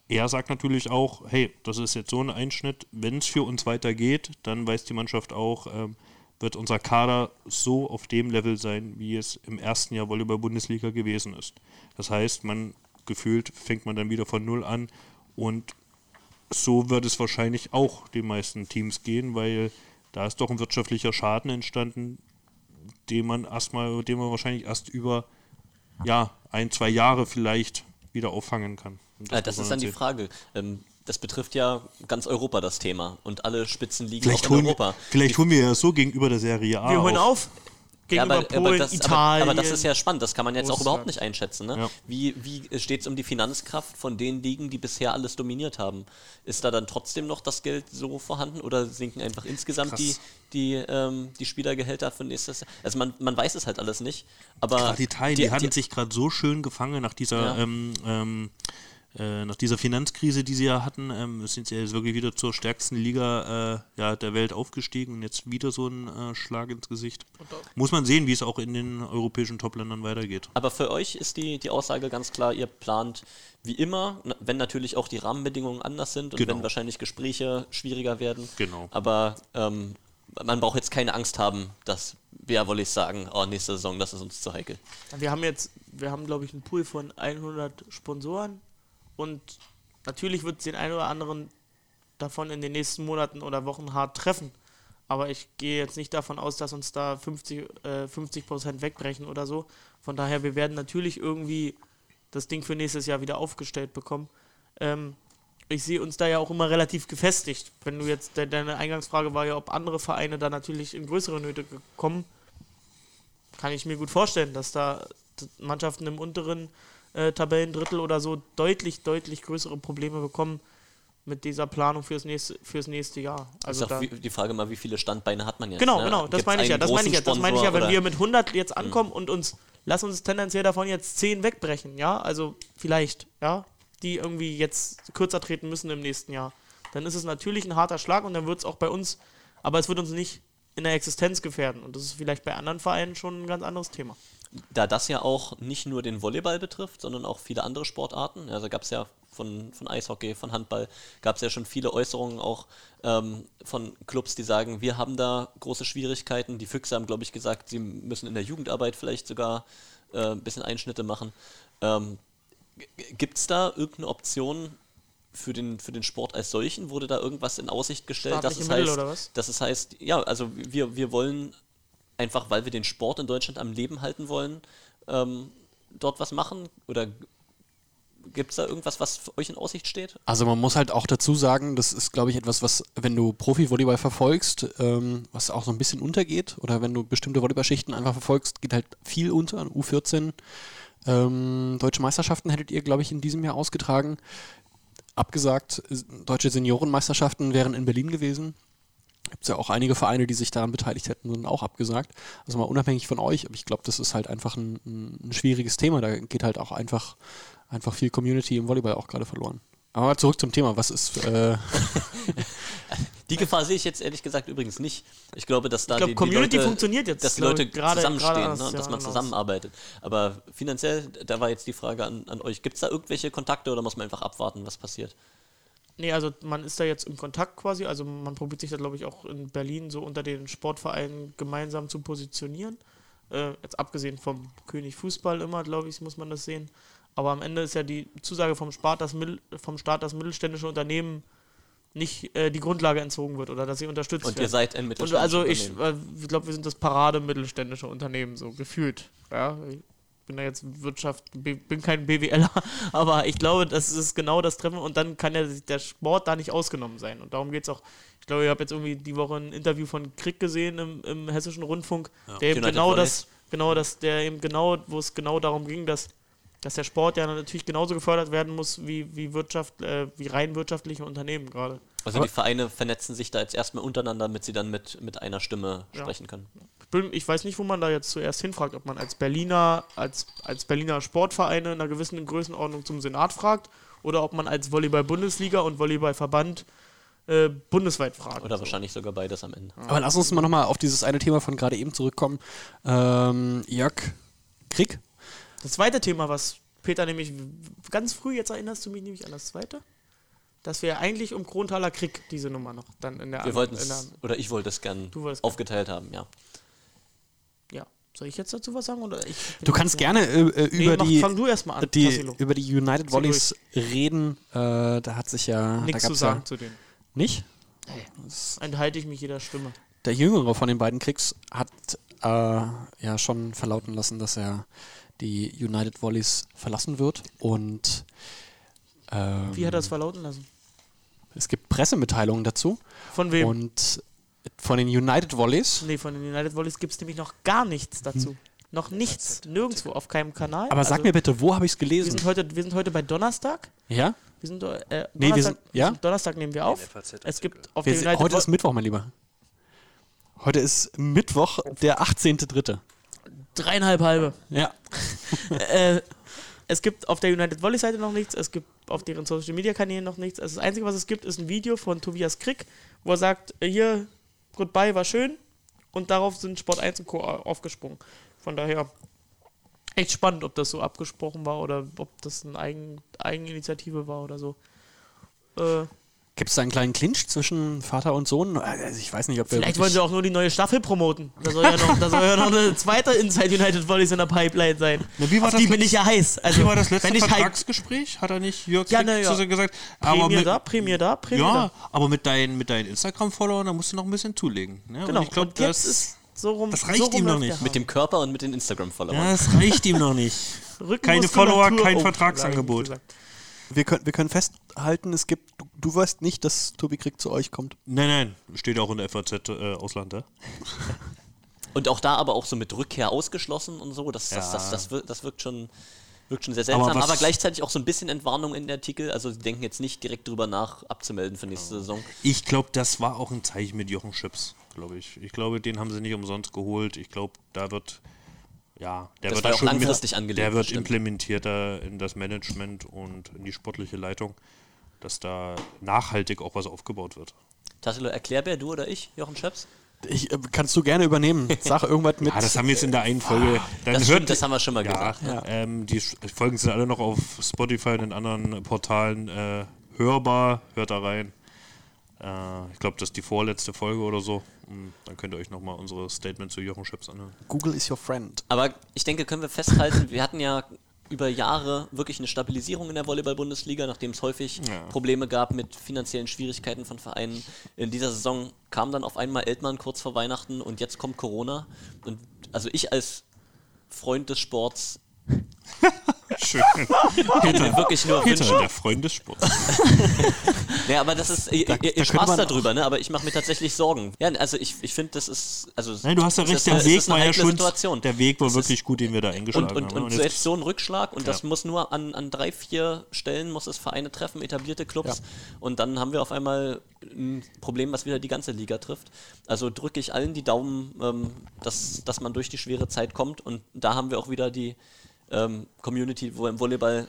er sagt natürlich auch, hey, das ist jetzt so ein Einschnitt, wenn es für uns weitergeht, dann weiß die Mannschaft auch, ähm, wird unser Kader so auf dem Level sein, wie es im ersten Jahr Volleyball-Bundesliga gewesen ist. Das heißt, man gefühlt fängt man dann wieder von Null an und so wird es wahrscheinlich auch den meisten Teams gehen, weil da ist doch ein wirtschaftlicher Schaden entstanden, den man erstmal, den man wahrscheinlich erst über ja, ein, zwei Jahre vielleicht wieder auffangen kann.
Äh, das
muss
ist dann die
sehen.
Frage. Ähm, das betrifft ja ganz Europa das Thema und alle Spitzenligen
Vielleicht
auch in
holen, wir,
Europa.
vielleicht holen wir ja so gegenüber der Serie A
Wir holen
auf.
auf. Gegenüber
aber,
Polen,
aber, das,
Italien.
aber, aber das ist ja spannend, das kann man jetzt auch
Russland.
überhaupt nicht einschätzen. Ne?
Ja.
Wie, wie steht es um die Finanzkraft von den Ligen, die bisher alles dominiert haben? Ist da dann trotzdem noch das Geld so vorhanden oder sinken einfach insgesamt
Krass.
die, die, ähm, die Spielergehälter für nächstes Jahr? Also man, man weiß es halt alles nicht. Aber
Gerade Italien, die, hatten sich gerade so schön gefangen nach dieser,
Ja.
ähm, ähm, äh, nach dieser Finanzkrise, die sie ja hatten, ähm, sind sie jetzt wirklich wieder zur stärksten Liga äh, ja, der Welt aufgestiegen und jetzt wieder so ein äh, Schlag ins Gesicht. Muss man sehen, wie es auch in den europäischen Topländern weitergeht.
Aber für euch ist die, die Aussage ganz klar, ihr plant wie immer, wenn natürlich auch die Rahmenbedingungen anders sind und
Genau.
wenn wahrscheinlich Gespräche schwieriger werden.
Genau.
Aber ähm, man braucht jetzt keine Angst haben, dass Bea Wollis sagen, oh, nächste Saison, das ist uns zu heikel.
Wir haben jetzt, wir haben glaube ich einen Pool von 100 Sponsoren und natürlich wird es den einen oder anderen davon in den nächsten Monaten oder Wochen hart treffen. Aber ich gehe jetzt nicht davon aus, dass uns da 50, äh, 50 Prozent wegbrechen oder so. Von daher, wir werden natürlich irgendwie das Ding für nächstes Jahr wieder aufgestellt bekommen. Ähm, ich sehe uns da ja auch immer relativ gefestigt. Wenn du jetzt, de deine Eingangsfrage war ja, ob andere Vereine da natürlich in größere Nöte kommen, kann ich mir gut vorstellen, dass da Mannschaften im unteren äh, Tabellendrittel oder so deutlich, deutlich größere Probleme bekommen mit dieser Planung fürs nächste, fürs nächste Jahr. Also da,
die Frage mal, wie viele Standbeine hat man jetzt?
genau,
ne?
genau, das
Gibt's
meine ich ja, das meine ich ja, das meine ich ja, wenn wir mit 100 jetzt ankommen und uns, lass uns tendenziell davon jetzt 10 wegbrechen, ja, also vielleicht, ja, die irgendwie jetzt kürzer treten müssen im nächsten Jahr, dann ist es natürlich ein harter Schlag und dann wird es auch bei uns, aber es wird uns nicht in der Existenz gefährden und das ist vielleicht bei anderen Vereinen schon ein ganz anderes Thema.
Da das ja auch nicht nur den Volleyball betrifft, sondern auch viele andere Sportarten. Also gab es ja von, von Eishockey, von Handball, gab es ja schon viele Äußerungen auch ähm, von Clubs, die sagen, wir haben da große Schwierigkeiten. Die Füchse haben, glaube ich, gesagt, sie müssen in der Jugendarbeit vielleicht sogar äh, ein bisschen Einschnitte machen. Ähm, Gibt es da irgendeine Option, für den, für den Sport als solchen? Wurde da irgendwas in Aussicht gestellt? Dass
Staatliche
es,
Mittel
heißt,
oder was?
dass es heißt, ja, also wir, wir wollen einfach, weil wir den Sport in Deutschland am Leben halten wollen, ähm, dort was machen? Oder gibt es da irgendwas, was für euch in Aussicht steht?
Also man muss halt auch dazu sagen, das ist, glaube ich, etwas, was, wenn du Profi-Volleyball verfolgst, ähm, was auch so ein bisschen untergeht, oder wenn du bestimmte Volleyballschichten einfach verfolgst, geht halt viel unter. U14 ähm, Deutsche Meisterschaften hättet ihr, glaube ich, in diesem Jahr ausgetragen. Abgesagt, äh, deutsche Seniorenmeisterschaften wären in Berlin gewesen. Gibt es ja auch einige Vereine, die sich daran beteiligt hätten, wurden auch abgesagt. Also mal unabhängig von euch, aber ich glaube, das ist halt einfach ein, ein, schwieriges Thema. Da geht halt auch einfach, einfach viel Community im Volleyball auch gerade verloren. Aber zurück zum Thema, was ist. Äh,
Die Gefahr sehe ich jetzt ehrlich gesagt übrigens nicht. Ich glaube, dass da
Ich glaub,
die, die
Community
Leute,
funktioniert jetzt,
dass die Leute
gerade-
zusammenstehen
gerade
ne,
aus
und dass man
aus.
zusammenarbeitet. Aber finanziell, da war jetzt die Frage an, an euch, gibt es da irgendwelche Kontakte oder muss man einfach abwarten, was passiert?
Nee, also man ist da jetzt im Kontakt quasi. Also man probiert sich da, glaube ich, auch in Berlin so unter den Sportvereinen gemeinsam zu positionieren. Äh, jetzt abgesehen vom König Fußball immer, glaube ich, muss man das sehen. Aber am Ende ist ja die Zusage vom Staat, dass, vom Staat, dass mittelständische Unternehmen nicht äh, die Grundlage entzogen wird oder dass sie unterstützt
Und
werden.
ihr seid ein
Und
mittelständisches
also ich, äh, ich glaube, wir sind das Parade mittelständische Unternehmen, so gefühlt. Ja, bin da jetzt Wirtschaft, bin kein BWLer, aber ich glaube, das ist genau das Treffen und dann kann ja der Sport da nicht ausgenommen sein. Und darum geht es auch. Ich glaube, ich habe jetzt irgendwie die Woche ein Interview von Krieg gesehen im, im hessischen Rundfunk, der eben genau das, genau das, der eben genau, wo es genau darum ging, dass dass der Sport ja natürlich genauso gefördert werden muss wie, wie Wirtschaft, äh, wie rein wirtschaftliche Unternehmen gerade.
Also die Vereine vernetzen sich da jetzt erstmal untereinander, damit sie dann mit, mit einer Stimme
Ja.
sprechen können.
Ich bin- Ich weiß nicht, wo man da jetzt zuerst hinfragt, ob man als Berliner, als, als Berliner Sportvereine in einer gewissen Größenordnung zum Senat fragt oder ob man als Volleyball-Bundesliga und Volleyballverband äh, bundesweit fragt.
Oder wahrscheinlich sogar beides am Ende.
aber lass uns mal nochmal auf dieses eine Thema von gerade eben zurückkommen. Ähm, Jörg Krieg.
Das zweite Thema, was Peter nämlich ganz früh, jetzt erinnerst du mich nämlich an das zweite, dass wir eigentlich um Krontaler Krieg diese Nummer noch dann in der
Wir wollten
in der,
es, oder ich wollte es gern
wolltest gern.
aufgeteilt haben, ja.
Ja. Soll ich jetzt dazu was sagen? Oder ich
Du kannst gerne äh, äh,
Nee,
über,
mach,
die,
fang du erstmal an,
die,
Tassilo.
über die United Volleys reden. Äh, da hat sich ja.
Nichts zu sagen
Ja
zu denen.
nicht?
Enthalte ich mich jeder Stimme.
Der Jüngere von den beiden Kriegs hat äh, ja schon verlauten lassen, dass er die United Volleys verlassen wird. Und ähm,
Wie hat er es verlauten lassen?
es gibt Pressemitteilungen dazu.
Von wem?
Und von den United Volleys.
Nee, von den United Volleys gibt es nämlich noch gar nichts dazu. Noch nichts. Nirgendwo auf keinem Kanal.
Aber sag
Also,
mir bitte, wo habe ich es
wir
gelesen?
sind, heute, wir sind heute bei Donnerstag.
Ja?
Wir sind, äh,
Nee, wir
Donnerstag,
sind- ja?
Donnerstag nehmen wir auf. Es gibt auf
Wir
der
sind,
United
heute ist
Vo-
Mittwoch, mein Lieber. Heute ist Mittwoch, der 18.3.
dreieinhalb halbe.
Ja.
äh, es gibt auf der United Volley Seite noch nichts, es gibt auf deren Social Media Kanälen noch nichts. Also das Einzige, was es gibt, ist ein Video von Tobias Krick, wo er sagt, äh, hier, goodbye, war schön. Und darauf sind Sport 1 und Co. aufgesprungen. Von daher echt spannend, ob das so abgesprochen war oder ob das eine Eigen, Eigeninitiative war oder so. Äh,
Gibt es da einen kleinen Clinch zwischen Vater und Sohn? Also ich weiß nicht, ob wir.
vielleicht wollen sie auch nur die neue Staffel promoten. Da soll ja noch, da soll ja noch eine zweite Inside United Volleys in der Pipeline sein.
Na, wie war
Auf
das
die bin
letzte-
ich ja heiß. Also,
Wie war das letzte
halt
Vertragsgespräch? Hat er nicht Jörg
Ja, na ja.
zu- gesagt? Aber
Prämie
mit,
da, Prämie da, Prämie
ja,
da.
aber mit deinen, mit deinen Instagram-Followern, da musst du noch ein bisschen zulegen. Ne?
Genau.
Und ich glaube,
und jetzt
das,
ist so rum.
das reicht
so rum
ihm noch nicht.
Mit dem Körper und mit den Instagram-Followern.
ja, das reicht ihm noch nicht. Keine Follower, kein
Oh,
Vertragsangebot.
gesagt.
Wir können, wir können festhalten, es gibt. Du, du weißt nicht, dass Tobi Krieg zu euch kommt.
Nein, nein, steht auch in der FAZ äh, Ausland, ja?
Und auch da aber auch so mit Rückkehr ausgeschlossen und so. Das, das,
Ja.
das, das, wirkt, das wirkt schon. Wirkt schon sehr seltsam,
Aber
aber, gleichzeitig auch so ein bisschen Entwarnung in der Artikel. Also sie denken jetzt nicht direkt drüber nach, abzumelden für nächste Saison.
Ich glaube, das war auch ein Zeichen mit Jochen Schips, glaube ich. Ich glaube, den haben sie nicht umsonst geholt. Ich glaube, da wird, ja, der
Das
wird da
auch
schon
langfristig angelegt,
Der wird
bestimmt.
implementierter in das Management und in die sportliche Leitung, dass da nachhaltig auch was aufgebaut wird.
Tassilo, Erklärbär, du oder ich, Jochen Schöps?
Ich, äh, kannst du gerne übernehmen. Sag irgendwas mit.
Ah, das haben wir jetzt in der einen Folge. Dann
Das
hört-
stimmt, das haben wir schon mal
ja,
gesagt.
Ähm, die Folgen sind alle noch auf Spotify und den anderen Portalen äh, hörbar. Hört da rein. Äh, ich glaube, das ist die vorletzte Folge oder so. Und dann könnt ihr euch nochmal unsere Statement zu Jochen Schöps anhören.
Google is your friend.
Aber ich denke, können wir festhalten, wir hatten ja über Jahre wirklich eine Stabilisierung in der Volleyball-Bundesliga, nachdem es häufig
Ja.
Probleme gab mit finanziellen Schwierigkeiten von Vereinen. In dieser Saison kam dann auf einmal Eltmann kurz vor Weihnachten und jetzt kommt Corona. Und also ich als Freund des Sports
Schön.
mir wirklich nur wünschen,
Peter, der Freund des Sports.
Ja, aber das ist, ihr, ihr,
könnte
Spaß darüber, ne? aber ich mache mir tatsächlich Sorgen. Ja, also ich, ich finde, das ist, also
Nein, du hast ja recht, der Weg war ja schon,
Situation.
der Weg war wirklich
ist-
gut, den wir da eingeschlagen
Und, und,
haben.
und
jetzt-
selbst so ein Rückschlag, und das
Ja.
muss nur an, an drei, vier Stellen, muss es Vereine treffen, etablierte Clubs, und dann haben wir auf einmal ein Problem, was wieder die ganze Liga trifft. Also drücke ich allen die Daumen, ähm, dass, dass man durch die schwere Zeit kommt, und da haben wir auch wieder die ähm, Community, wo im Volleyball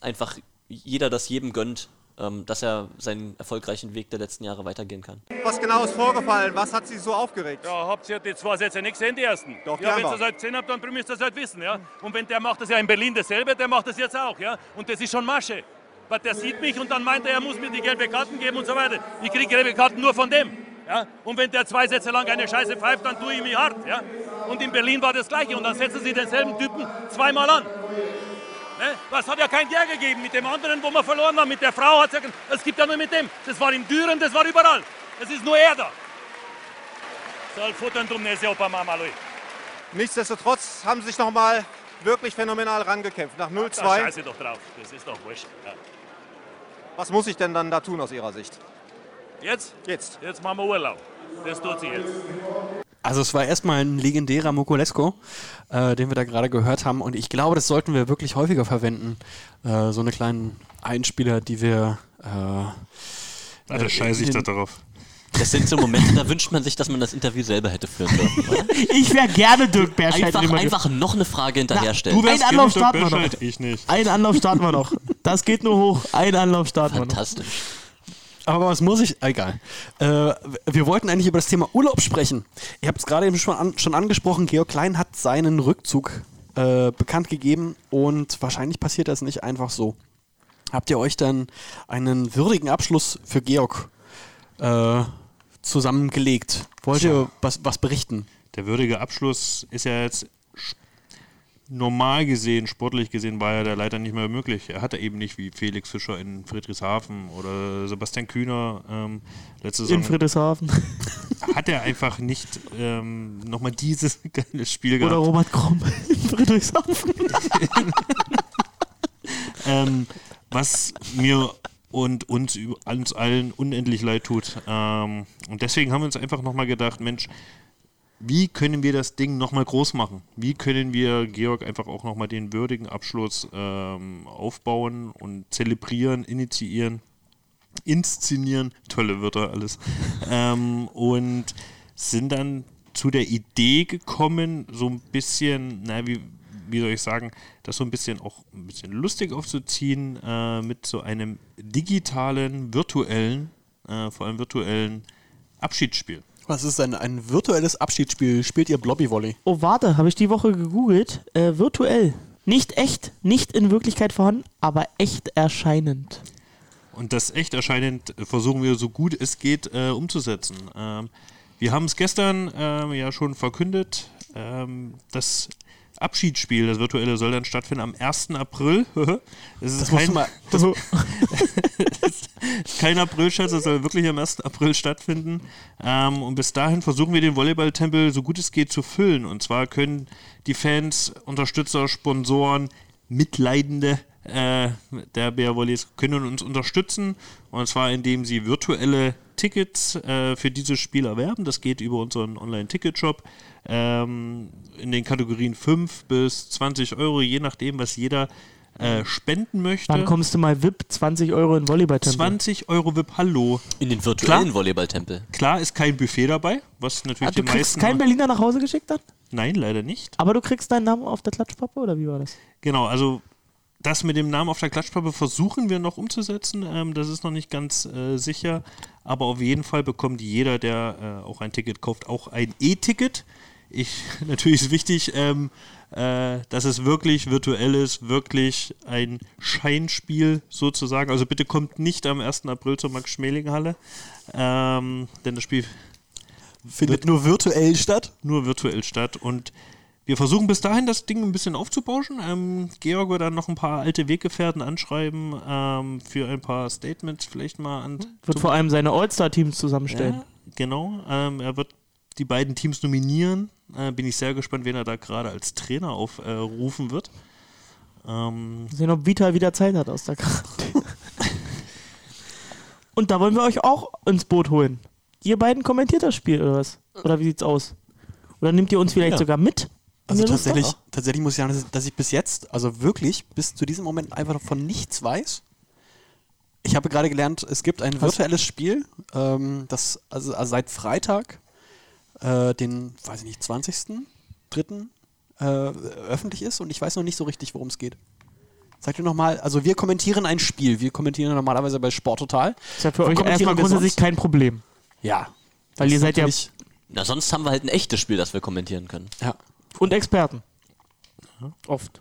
einfach jeder das jedem gönnt, ähm, dass er seinen erfolgreichen Weg der letzten Jahre weitergehen kann.
Was genau ist vorgefallen? Was hat Sie so aufgeregt?
Ja, habt ihr die zwei Sätze nicht gesehen, die ersten?
Doch,
ja, wenn ihr das halt gesehen habt, dann müsst ihr das halt wissen, ja. Und wenn der macht das ja in Berlin dasselbe, der macht das jetzt auch, ja. Und das ist schon Masche. Weil der sieht mich und dann meint er, er muss mir die gelbe Karten geben und so weiter. Ich kriege gelbe Karten nur von dem. Ja? Und wenn der zwei Sätze lang eine Scheiße pfeift, dann tue ich mich hart. Ja? Und in Berlin war das Gleiche. Und dann setzen sie denselben Typen zweimal an. Ne? Das hat ja kein Der gegeben mit dem anderen, wo wir verloren haben. Mit der Frau hat es ja. Es gibt ja nur mit dem. Das war in Düren, das war überall. Das ist nur er da. Soll futtern, dumm, Opa, Mama, Louis.
Nichtsdestotrotz haben Sie sich noch mal wirklich phänomenal rangekämpft. Nach
Da
0-2.
scheiße doch drauf. Das ist doch wurscht. Ja.
Was muss ich denn dann da tun aus Ihrer Sicht?
Jetzt?
Jetzt.
Jetzt machen wir Urlaub. Das tut sie jetzt.
Also es war erstmal ein legendärer Mokolesko, äh, den wir da gerade gehört haben. Und ich glaube, das sollten wir wirklich häufiger verwenden. Äh, so eine kleinen Einspieler, die wir... Äh,
Ah, da scheiße ich da drauf.
Das sind so Momente, da wünscht man sich, dass man das Interview selber hätte führen dürfen. oder?
Ich wäre gerne Dirk Berscheid.
Einfach, einfach noch eine Frage hinterher stellen.
Du wärst
Ein Anlauf starten wir noch.
Ich nicht.
Ein Anlauf starten wir noch. Das geht nur hoch. Ein Anlauf starten wir noch.
Fantastisch.
Aber was muss ich? Egal. Äh, wir wollten eigentlich über das Thema Urlaub sprechen. Ihr habt es gerade eben schon, an, schon angesprochen. Georg Klein hat seinen Rückzug äh, bekannt gegeben und wahrscheinlich passiert das nicht einfach so. Habt ihr euch dann einen würdigen Abschluss für Georg äh, zusammengelegt? Wollt ihr was, was berichten?
Der würdige Abschluss ist ja jetzt normal gesehen, sportlich gesehen, war ja da leider nicht mehr möglich. Er hatte eben nicht wie Felix Fischer in Friedrichshafen oder Sebastian Kühner ähm, letzte
In
Saison.
Friedrichshafen.
hat er einfach nicht ähm, nochmal dieses geile Spiel
Oder
gehabt.
Robert Krumm in Friedrichshafen.
ähm, was mir und uns, uns allen unendlich leid tut. Ähm, und deswegen haben wir uns einfach nochmal gedacht, Mensch, wie können wir das Ding nochmal groß machen? Wie können wir Georg einfach auch nochmal den würdigen Abschluss ähm, aufbauen und zelebrieren, initiieren, inszenieren? Tolle Wörter alles. ähm, und sind dann zu der Idee gekommen, so ein bisschen, na, wie, wie soll ich sagen, das so ein bisschen auch ein bisschen lustig aufzuziehen äh, mit so einem digitalen, virtuellen, äh, vor allem virtuellen Abschiedsspiel.
Was ist denn ein virtuelles Abschiedsspiel? Spielt ihr Blobby-Volley?
Oh, warte, habe ich die Woche gegoogelt. Äh, virtuell. Nicht echt, nicht in Wirklichkeit vorhanden, aber echt erscheinend.
Und das echt erscheinend versuchen wir so gut es geht äh, umzusetzen. Ähm, wir haben es gestern ähm, ja schon verkündet. Ähm, das Abschiedsspiel, das virtuelle, soll dann stattfinden am 1. April. Es ist
Das
kein,
mal.
kein April-Scherz, das soll wirklich am 1. April stattfinden. Ähm, und bis dahin versuchen wir den Volleyballtempel so gut es geht zu füllen. Und zwar können die Fans, Unterstützer, Sponsoren, Mitleidende äh, der Bär Volleys können uns unterstützen. Und zwar indem sie virtuelle Tickets äh, für dieses Spiel erwerben. Das geht über unseren Online-Ticket-Shop. Ähm, in den Kategorien 5 bis 20 Euro, je nachdem, was jeder äh, spenden möchte.
Wann kommst du mal VIP 20 Euro in Volleyballtempel?
20 Euro VIP, hallo.
In den virtuellen. Volleyballtempel.
Klar ist kein Buffet dabei, was natürlich
Ah, du
die
kriegst
meisten.
keinen Berliner nach Hause geschickt dann?
Nein, leider nicht.
Aber du kriegst deinen Namen auf der Klatschpappe oder wie war das?
Genau, also das mit dem Namen auf der Klatschpappe versuchen wir noch umzusetzen. Ähm, das ist noch nicht ganz äh, sicher. Aber auf jeden Fall bekommt jeder, der äh, auch ein Ticket kauft, auch ein E-Ticket. Ich, natürlich ist wichtig, ähm, äh, dass es wirklich virtuell ist, wirklich ein Scheinspiel sozusagen. Also bitte kommt nicht am 1. April zur Max-Schmeling-Halle, ähm, denn das Spiel
Findet nur virtuell statt.
nur virtuell statt. Und wir versuchen bis dahin das Ding ein bisschen aufzubauschen. Ähm, Georg wird dann noch ein paar alte Weggefährten anschreiben ähm, für ein paar Statements vielleicht mal an.
Wird vor allem seine All-Star-Teams zusammenstellen.
Ja, genau. Ähm, er wird die beiden Teams nominieren. Äh, bin ich sehr gespannt, wen er da gerade als Trainer aufrufen wird. Ähm,
Sehen, ob Vital wieder Zeit hat aus der Quarantäne. Und da wollen wir euch auch ins Boot holen. Ihr beiden kommentiert das Spiel oder was? Oder wie sieht's aus? Oder nehmt ihr uns vielleicht
Ja.
sogar mit?
Also
Lust
tatsächlich, tatsächlich muss ich sagen, dass- ich bis jetzt, also wirklich bis zu diesem Moment einfach von nichts weiß. Ich habe gerade gelernt, es gibt ein virtuelles Spiel, ähm, das also, also seit Freitag, äh, den, weiß ich nicht, 20.03. Äh, öffentlich ist und ich weiß noch nicht so richtig, worum es geht. Sagt ihr nochmal, also wir kommentieren ein Spiel. Wir kommentieren normalerweise bei Sport Total.
Ist ja für
Wo
euch
kommentieren
erstmal grundsätzlich kein Problem.
Ja.
Weil ihr seid ja
Na, sonst haben wir halt ein echtes Spiel, das wir kommentieren können.
Ja.
Und Experten. Oft.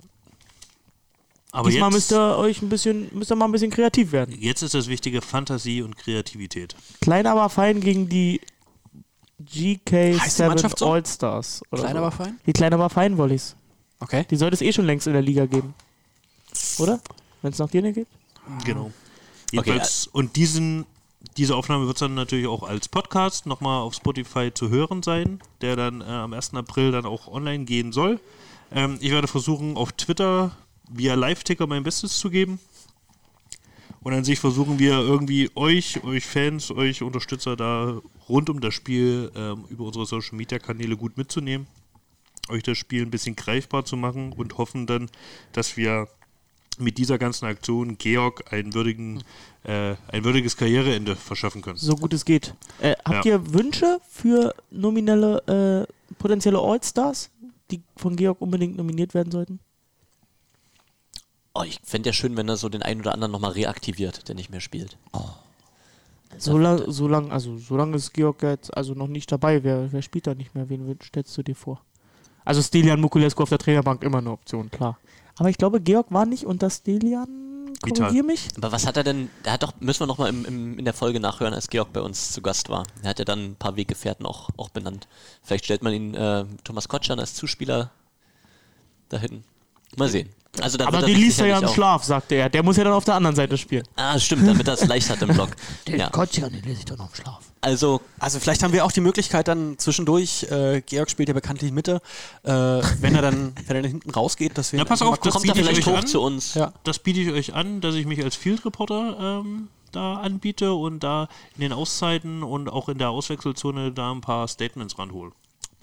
aber
Diesmal
jetzt,
müsst ihr euch ein bisschen, müsst ihr mal ein bisschen kreativ werden.
jetzt ist das Wichtige Fantasie und Kreativität.
Klein aber fein gegen die
Heißt die
GK7
Mannschaft so?
All-Stars.
Klein
so.
aber fein?
Die Klein aber fein Volleys.
Okay.
Die sollte es eh schon längst in der Liga geben. Oder? Wenn es nach dir nicht geht?
Genau. Jedenfalls, und diesen, diese Aufnahme wird dann natürlich auch als Podcast nochmal auf Spotify zu hören sein, der dann äh, am 1. April dann auch online gehen soll. Ähm, ich werde versuchen, auf Twitter via Live-Ticker mein Bestes zu geben. Und an sich versuchen wir irgendwie euch, euch Fans, euch Unterstützer da rund um das Spiel ähm, über unsere Social-Media-Kanäle gut mitzunehmen, euch das Spiel ein bisschen greifbar zu machen und hoffen dann, dass wir mit dieser ganzen Aktion Georg einen würdigen, äh, ein würdiges Karriereende verschaffen können.
So gut es geht. Äh, habt
Ja.
ihr Wünsche für nominelle, äh, potenzielle All-Stars, die von Georg unbedingt nominiert werden sollten?
Oh, ich fände ja schön, wenn er so den einen oder anderen nochmal reaktiviert, der nicht mehr spielt.
So lang, so lang, also so lange ist Georg jetzt also noch nicht dabei. Wer, wer spielt da nicht mehr? Wen stellst du dir vor? Also Stelian Mukulescu auf der Trainerbank immer eine Option, klar. Aber ich glaube, Georg war nicht unter Stelian. Korrigier mich.
Aber was hat er denn, er hat doch, müssen wir nochmal im, im, in der Folge nachhören, als Georg bei uns zu Gast war. Er hat ja dann ein paar Weggefährten auch, auch benannt. Vielleicht stellt man ihn, äh, Thomas Kotschan als Zuspieler dahin. Mal sehen. Also da
Aber den
sich
liest er ja im Schlaf, sagte er. Der muss ja dann auf der anderen Seite spielen.
Ah, stimmt, damit er es leicht hat im Block. ja.
Kotschan, den lese ich doch noch im Schlaf.
Also,
Also vielleicht haben wir auch die Möglichkeit dann zwischendurch, äh, Georg spielt ja bekanntlich Mitte, äh, wenn er dann, wenn er dann hinten rausgeht, dass wir ihn
pass auf, das
kommt er
biete ich
vielleicht
euch
hoch
an.
zu uns.
Ja.
Das biete ich euch an, dass ich mich als Field Reporter ähm, da anbiete und da in den Auszeiten und auch in der Auswechselzone da ein paar Statements ranhole.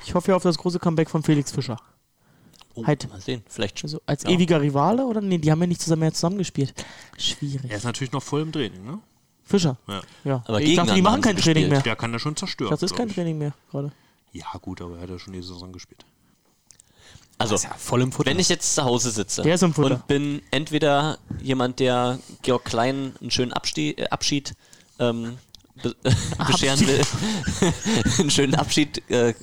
Ich hoffe ja auf das große Comeback von Felix Fischer.
Oh,
Halt.
Mal sehen, vielleicht
Also als
Ja.
ewiger Rivale oder? Nee, die haben ja nicht zusammen mehr zusammengespielt. Schwierig.
Er ist natürlich noch voll im Training, ne?
Fischer.
Ja.
Ja.
Aber
ich dachte, die machen kein Training
gespielt.
mehr.
Der kann da schon zerstören.
Das ist kein
ich.
Training mehr gerade.
Ja, gut, aber er hat ja schon die Saison gespielt.
Also,
voll im Futter.
wenn ich jetzt zu Hause sitze
Der ist im Futter.
und bin entweder jemand, der Georg Klein einen schönen Abschied, äh, Abschied ähm, be bescheren will, einen schönen Abschied äh,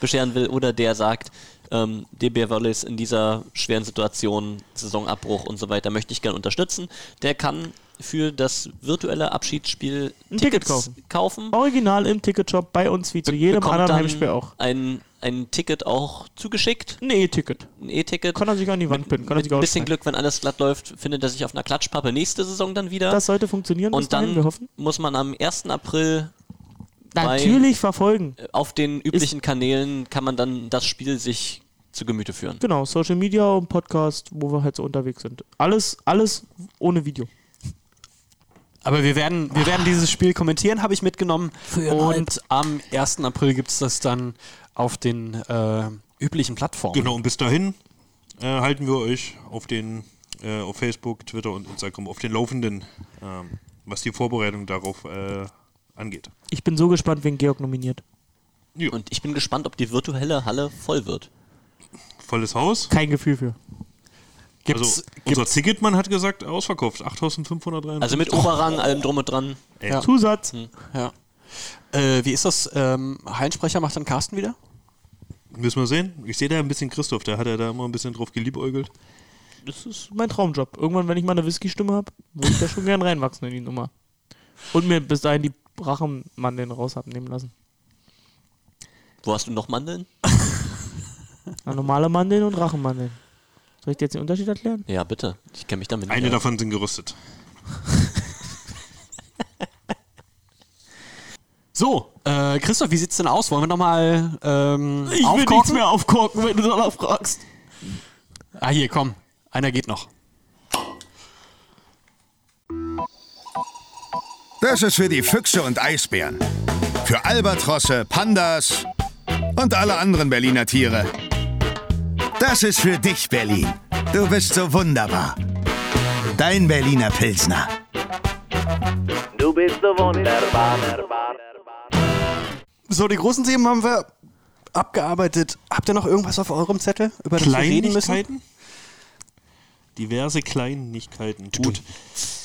bescheren will, oder der sagt, ähm, DB Wallace in dieser schweren Situation, Saisonabbruch und so weiter, möchte ich gerne unterstützen, der kann für das virtuelle Abschiedsspiel
Ein Ticket
Tickets
kaufen.
kaufen
Original im Ticketshop bei uns wie zu jedem
bekommt
anderen Heimspiel auch.
Ein, ein Ticket auch zugeschickt,
Ein E-Ticket.
ein E-Ticket.
Kann er sich an die Wand pinnen, kann er
Mit
sich
ein bisschen. Glück, wenn alles glatt läuft, findet er sich auf einer Klatschpappe nächste Saison dann wieder.
Das sollte funktionieren
und
dahin,
dann muss man am 1. April
Natürlich verfolgen.
auf den üblichen Kanälen kann man dann das Spiel sich zu Gemüte führen.
Genau, Social Media und Podcast, wo wir halt so unterwegs sind. Alles, alles ohne Video.
Aber wir werden, wir werden dieses Spiel kommentieren, habe ich mitgenommen. Und am 1. April gibt es das dann auf den äh, üblichen Plattformen.
Genau, und bis dahin äh, halten wir euch auf den äh, auf Facebook, Twitter und Instagram auf den Laufenden, ähm, was die Vorbereitung darauf äh, angeht.
Ich bin so gespannt, wen Georg nominiert.
Und ich bin gespannt, ob die virtuelle Halle voll wird.
Volles Haus.
Kein Gefühl für.
Gibt's,
also unser Ticketmann hat gesagt, ausverkauft, 8553.
Also mit Oberrang, allem drum und dran.
Ja.
Zusatz.
Ja. Äh, wie ist das? Ähm, Hallensprecher macht dann Carsten wieder?
Müssen wir sehen. Ich sehe da ein bisschen Christoph, der hat ja da immer ein bisschen drauf geliebäugelt.
Das ist mein Traumjob. Irgendwann, wenn ich mal eine Whisky-Stimme habe, würde ich da schon gern reinwachsen in die Nummer. Und mir bis dahin die Rachenmandeln raus haben nehmen lassen.
Wo hast du noch Mandeln?
Na, normale Mandeln und Rachenmandeln. Soll ich dir jetzt den Unterschied erklären?
Ja, bitte. Ich kenne mich damit nicht
Eine
aus.
davon sind gerüstet.
So, äh, Christoph, wie sieht's denn aus? Wollen wir nochmal ähm, aufkorken?
mehr aufkorken, wenn du danach fragst.
Ah, hier, komm. Einer geht noch.
Das ist für die Füchse und Eisbären. Für Albatrosse, Pandas und alle anderen Berliner Tiere. Das ist für dich, Berlin. Du bist so wunderbar. Dein Berliner Pilsner.
Du bist so wunderbar.
So, die großen Themen haben wir abgearbeitet. Habt ihr noch irgendwas auf eurem Zettel, über das wir reden müssen?
Kleinigkeiten? Diverse Kleinigkeiten. Gut.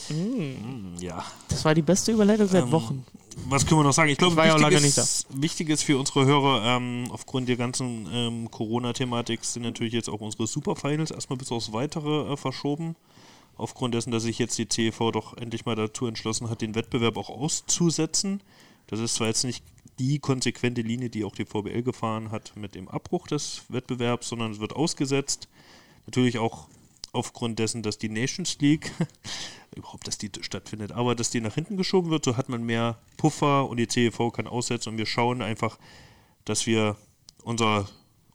Mm, Ja.
Das war die beste Überleitung seit Wochen.
Was können wir noch sagen? Ich glaube, wichtig, wichtig ist für unsere Hörer, ähm, aufgrund der ganzen ähm, Corona-Thematik sind natürlich jetzt auch unsere Superfinals erstmal bis aufs Weitere äh, verschoben. Aufgrund dessen, dass sich jetzt die CEV doch endlich mal dazu entschlossen hat, den Wettbewerb auch auszusetzen. Das ist zwar jetzt nicht die konsequente Linie, die auch die VBL gefahren hat mit dem Abbruch des Wettbewerbs, sondern es wird ausgesetzt. Natürlich auch aufgrund dessen, dass die Nations League, überhaupt, dass die stattfindet, aber dass die nach hinten geschoben wird, so hat man mehr Puffer und die CEV kann aussetzen und wir schauen einfach, dass wir unser,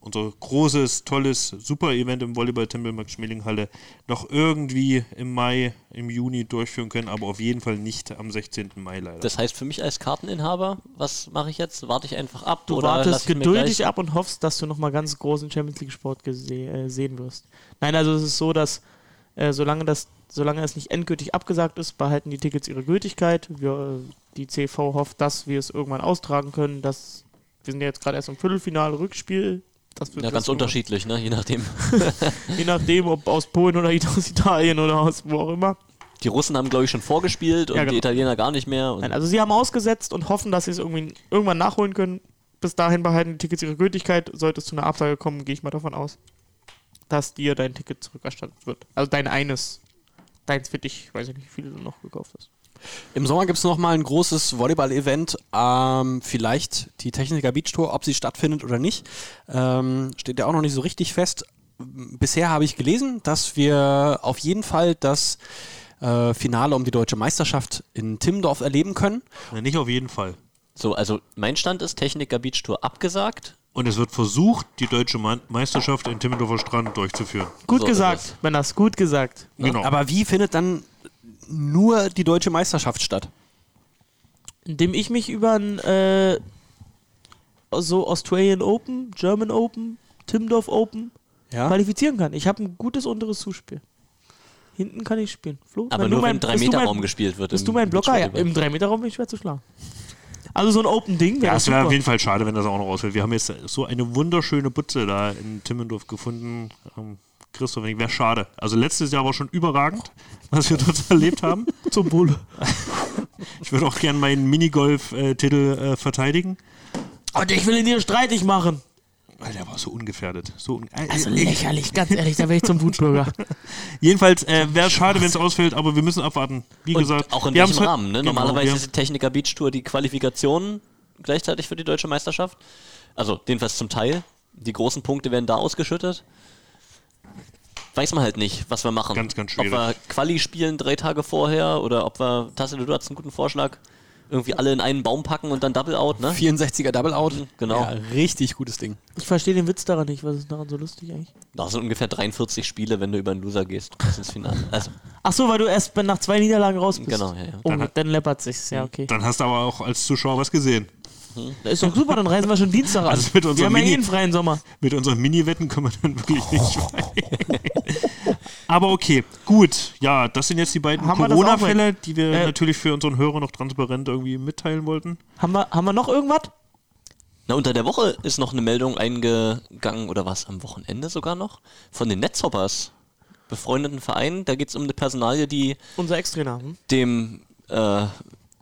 unser großes, tolles Super-Event im Volleyball-Tempel Max-Schmeling-Halle noch irgendwie im Mai, im Juni durchführen können, aber auf jeden Fall nicht am 16. Mai leider.
Das heißt für mich als Karteninhaber, was mache ich jetzt? Warte ich einfach ab
Du wartest geduldig ab und hoffst, dass du nochmal ganz großen Champions League Sport äh, sehen wirst. Nein, also es ist so, dass äh, solange, das, solange es nicht endgültig abgesagt ist, behalten die Tickets ihre Gültigkeit. Wir, äh, die CV hofft, dass wir es irgendwann austragen können. Dass, wir sind ja jetzt gerade erst im Viertelfinale Rückspiel.
Ja, ganz unterschiedlich, ne? je nachdem.
Je nachdem, ob aus Polen oder aus Italien oder aus wo auch immer.
Die Russen haben, glaube ich, schon vorgespielt und
Ja, genau.
die Italiener gar nicht mehr.
Nein, also sie haben ausgesetzt und hoffen, dass sie es irgendwie irgendwann nachholen können. Bis dahin behalten die Tickets ihre Gültigkeit. Sollte es zu einer Absage kommen, gehe ich mal davon aus, dass dir dein Ticket zurückerstattet wird. Also dein eines. Deins für dich. Ich weiß nicht, wie viele du noch gekauft hast.
Im Sommer gibt es nochmal ein großes Volleyball-Event. Ähm, vielleicht die Techniker Beach Tour, ob sie stattfindet oder nicht. Ähm, steht ja auch noch nicht so richtig fest. Bisher habe ich gelesen, dass wir auf jeden Fall das äh, Finale um die deutsche Meisterschaft in Timmendorf erleben können.
Ja, nicht auf jeden Fall.
so, also mein Stand ist Techniker Beach Tour abgesagt.
Und es wird versucht, die deutsche Me- Meisterschaft in Timmendorfer Strand durchzuführen.
Gut
So
gesagt, das gut gesagt.
Genau.
Aber wie findet dann nur die deutsche Meisterschaft statt?
Indem ich mich über ein äh, so Australian Open, German Open, Timmendorf Open
Ja?
qualifizieren kann. Ich habe ein gutes unteres Zuspiel. Hinten kann ich spielen. Flo,
Aber nur
mein-
wenn im
bist du mein-
3-Meter-Raum gespielt wird.
Bist du mein Blocker? Ja, im 3-Meter-Raum bin ich schwer zu schlagen. Also so ein Open-Ding
Ja,
wäre
es wäre auf jeden Fall schade, wenn das auch noch ausfällt. Wir haben jetzt so eine wunderschöne Butze da in Timmendorf gefunden. Ähm, Christoph, wäre schade. Also letztes Jahr war schon überragend, was wir dort erlebt haben.
Zum Bulle.
Ich würde auch gerne meinen Minigolf-Titel äh, verteidigen.
Und ich will ihn dir streitig machen.
Weil der war so ungefährdet. So un äh,
Also
äh,
lächerlich, ganz ehrlich, da wäre ich zum Wutbürger.
Jedenfalls äh, wäre schade, wenn es ausfällt, aber wir müssen abwarten. Wie
Und
gesagt,
auch in
wir
welchem Rahmen. Ne?
Genau,
Normalerweise ist die Techniker Beach Tour die Qualifikation gleichzeitig für die deutsche Meisterschaft. Also jedenfalls zum Teil. Die großen Punkte werden da ausgeschüttet. Weiß man halt nicht, was wir machen.
Ganz, ganz
Ob
schwierig.
wir Quali spielen drei Tage vorher oder ob wir, Tassel, du hast einen guten Vorschlag, irgendwie alle in einen Baum packen und dann Double Out, ne?
64er Double Out.
Genau.
Ja, richtig gutes Ding.
Ich verstehe den Witz daran nicht. Was ist daran so lustig eigentlich?
Das sind ungefähr 43 Spiele, wenn du über einen Loser gehst bis ins Finale. Also,
Ach so, weil du erst nach zwei Niederlagen raus bist.
Genau, ja, ja.
Oh,
Dann
dann,
hat-
läppert sich's. Ja, okay.
Dann hast du aber auch als Zuschauer was gesehen.
Das ist doch super, dann reisen wir schon Dienstag an.
Also mit
wir haben ja eh
Mini-
einen freien Sommer.
Mit unseren Mini-Wetten können wir dann wirklich nicht rein. Aber okay, gut. Ja, das sind jetzt die beiden Corona-Fälle, die wir
Äh,
natürlich für unseren Hörer noch transparent irgendwie mitteilen wollten.
Haben wir, haben wir noch irgendwas?
Na, unter der Woche ist noch eine Meldung eingegangen, oder was, am Wochenende sogar noch, von den Netzhoppers, befreundeten Verein. Da geht es um eine Personalie, die
Unser Ex-Trainer. Hm?
dem äh,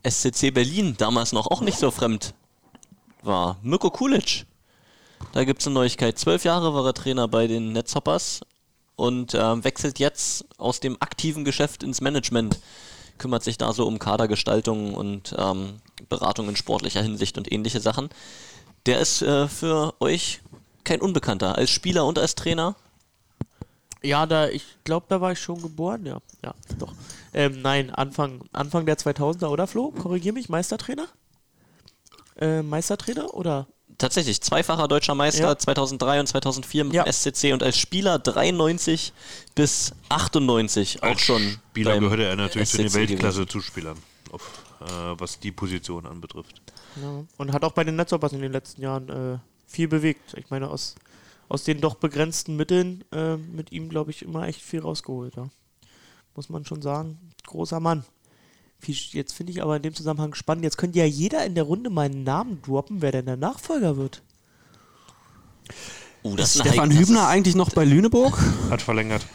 SCC Berlin damals noch auch nicht so fremd war. Mirko Kulic. Da gibt es eine Neuigkeit. Zwölf Jahre war er Trainer bei den Netzhoppers und ähm, wechselt jetzt aus dem aktiven Geschäft ins Management. Kümmert sich da so um Kadergestaltung und ähm, Beratung in sportlicher Hinsicht und ähnliche Sachen. Der ist äh, für euch kein Unbekannter. Als Spieler und als Trainer.
Ja, da, ich glaube, da war ich schon geboren, ja. Ja, doch. Ähm, nein, Anfang, Anfang der 2000er, oder Flo? Korrigier mich, Meistertrainer? Äh, Meistertrainer oder?
Tatsächlich, zweifacher deutscher Meister
Ja.
2003 und 2004 mit
Ja.
dem SCC und als Spieler 93 bis 98 auch
Als
schon.
Spieler
beim
gehörte er natürlich zu den
SCC.
Weltklasse-Zuspielern, auf, äh, was die Position anbetrifft.
Ja. Und hat auch bei den Netzhoppers in den letzten Jahren äh, viel bewegt. Ich meine, aus, aus den doch begrenzten Mitteln äh, mit ihm, glaube ich, immer echt viel rausgeholt. Ja. Muss man schon sagen. Großer Mann. Jetzt finde ich aber in dem Zusammenhang spannend. Jetzt könnte ja jeder in der Runde meinen Namen droppen, wer denn der Nachfolger wird.
Uh, das
Ist Stefan
heikle-
Hübner eigentlich noch bei Lüneburg?
Hat verlängert.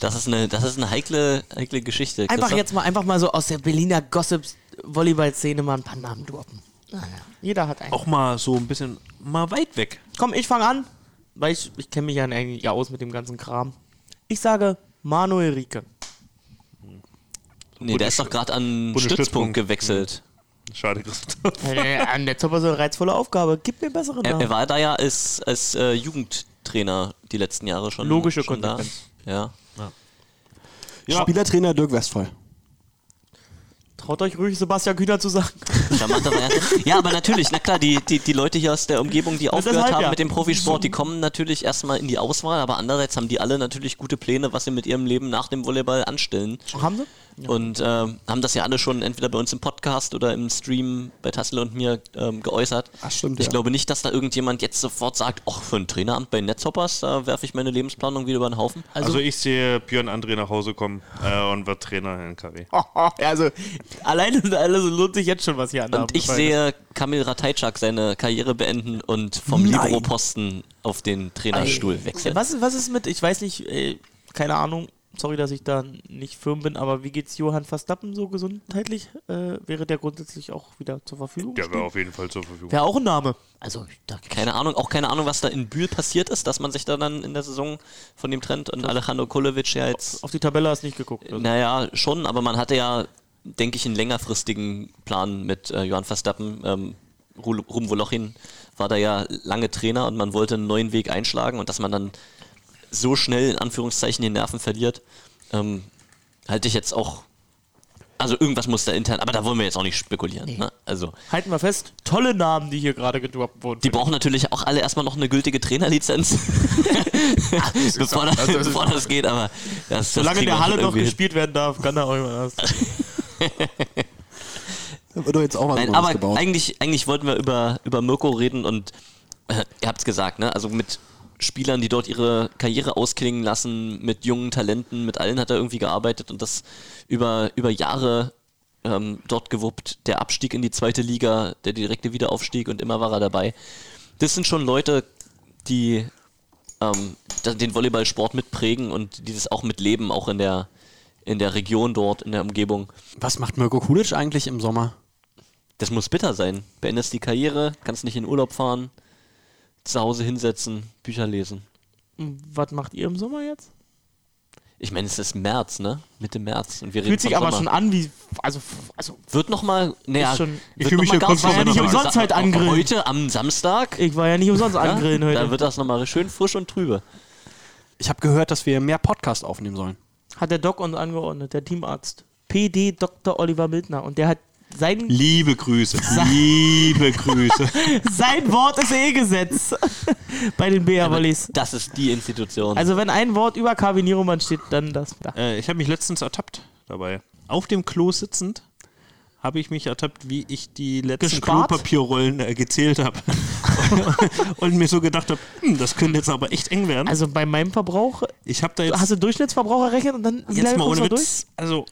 Das ist eine, das ist eine heikle, heikle Geschichte.
Einfach jetzt mal einfach mal so aus der Berliner Gossips-Volleyball-Szene mal ein paar Namen droppen. Naja, jeder hat einen.
Auch mal so ein bisschen mal weit weg.
Komm, ich fange an, weil ich, ich kenne mich ja eigentlich ja aus mit dem ganzen Kram. Ich sage Manuel Rieke.
Nee, der ist doch gerade an. Stützpunkt gewechselt.
Schade, Christoph.
Äh, Ein Netzhopper so eine reizvolle Aufgabe. Gib mir einen besseren
Er, er
Namen.
war da ja als, als äh, Jugendtrainer die letzten Jahre schon.
Logische
schon da.
Konsequenz.
Ja.
Ja.
Spielertrainer Dirk Westphal.
Traut euch ruhig, Sebastian Kühner zu sagen.
Ja, aber natürlich, na klar, die, die, die Leute hier aus der Umgebung, die aufgehört
deshalb
haben
ja.
mit dem Profisport, die kommen natürlich erstmal in die Auswahl, aber andererseits haben die alle natürlich gute Pläne, was sie mit ihrem Leben nach dem Volleyball anstellen.
Haben sie?
Und ähm, haben das ja alle schon entweder bei uns im Podcast oder im Stream bei Tassel und mir ähm, geäußert.
Ach, stimmt,
ich
ja.
glaube nicht, dass da irgendjemand jetzt sofort sagt, ach, für ein Traineramt bei Netzhoppers, da werfe ich meine Lebensplanung wieder über den Haufen.
Also, ich sehe Björn André nach Hause kommen äh, und wird Trainer in KW.
also, alleine also lohnt sich jetzt schon was hier an. der
Und ich sehe Kamil Ratajczak seine Karriere beenden und vom. Libero-Posten auf den Trainerstuhl wechseln.
Was, was ist mit, ich weiß nicht, äh, keine Ahnung, sorry, dass ich da nicht firm bin, aber wie geht's Johann Verstappen so gesundheitlich? Äh, wäre der grundsätzlich auch wieder zur Verfügung?
Der wäre auf jeden Fall zur Verfügung.
Wäre auch ein Name. Also, da
Keine Ahnung, auch keine Ahnung, was da in Bühl passiert ist, dass man sich da dann in der Saison von dem trennt und Alejandro Kolovic ja jetzt,
auf die Tabelle hast du nicht geguckt. Also.
naja, schon, aber man hatte ja, denke ich, einen längerfristigen Plan mit äh, Johann Verstappen. Ähm, Ru- Ruben Wolochin war da ja lange Trainer und man wollte einen neuen Weg einschlagen und dass man dann so schnell in Anführungszeichen die Nerven verliert, ähm, halte ich jetzt auch. Also irgendwas muss da intern, aber da wollen wir jetzt auch nicht spekulieren. Ne? Also
Halten wir fest, tolle Namen, die hier gerade gedroppt wurden.
die brauchen natürlich auch alle erstmal noch eine gültige Trainerlizenz, bevor, das,
also das ist-
bevor das geht. Aber das, das
Solange in der Halle noch gespielt werden darf, kann er auch immer das.
Da wird doch jetzt auch was
Nein, aber
gebaut.
eigentlich, eigentlich wollten wir über, über Mirko reden und äh, ihr habt es gesagt, ne? Also mit Spielern, die dort ihre Karriere ausklingen lassen, mit jungen Talenten, mit allen hat er irgendwie gearbeitet und das über, über Jahre ähm, dort gewuppt. Der Abstieg in die zweite Liga, der direkte Wiederaufstieg und immer war er dabei. Das sind schon Leute, die ähm, den Volleyballsport mitprägen und die das auch mitleben, auch in der, in der Region dort, in der Umgebung.
Was macht Mirko Kulic eigentlich im Sommer?
Das muss bitter sein. Beendest die Karriere, kannst nicht in Urlaub fahren, zu Hause hinsetzen, Bücher lesen.
Was macht ihr im Sommer jetzt?
Ich meine, es ist März, ne? Mitte März. Und wir reden
Fühlt sich aber
Sommer.
schon an wie. Also, also
Wird nochmal. Naja,
schon-
Ich
wird
fühl mich
noch mal
hier kurz vor
ja nicht umsonst halt angrillen.
Heute am Samstag.
ich war ja nicht umsonst
ja,
angrillen heute.
Da wird das nochmal schön frisch und trübe.
Ich habe gehört, dass wir mehr Podcast aufnehmen sollen.
hat der Doc uns angeordnet, der Teamarzt. PD Dr. Oliver Mildner. Und der hat sein,
Liebe Grüße. Liebe Grüße.
sein Wort ist eh Gesetz bei den BR-Volleys.
Das ist die Institution.
Also wenn ein Wort über Carvin Nieroman steht, dann das. Da.
Äh, ich habe mich letztens ertappt dabei. Auf dem Klo sitzend habe ich mich ertappt, wie ich die letzten
Gespart?
Klopapierrollen äh, gezählt habe. und mir so gedacht habe, hm, das könnte jetzt aber echt eng werden.
Also bei meinem Verbrauch,
ich habe da jetzt,
hast du Durchschnittsverbrauch errechnet und dann wie
jetzt
lange
mal ohne
du durch?
Witz, also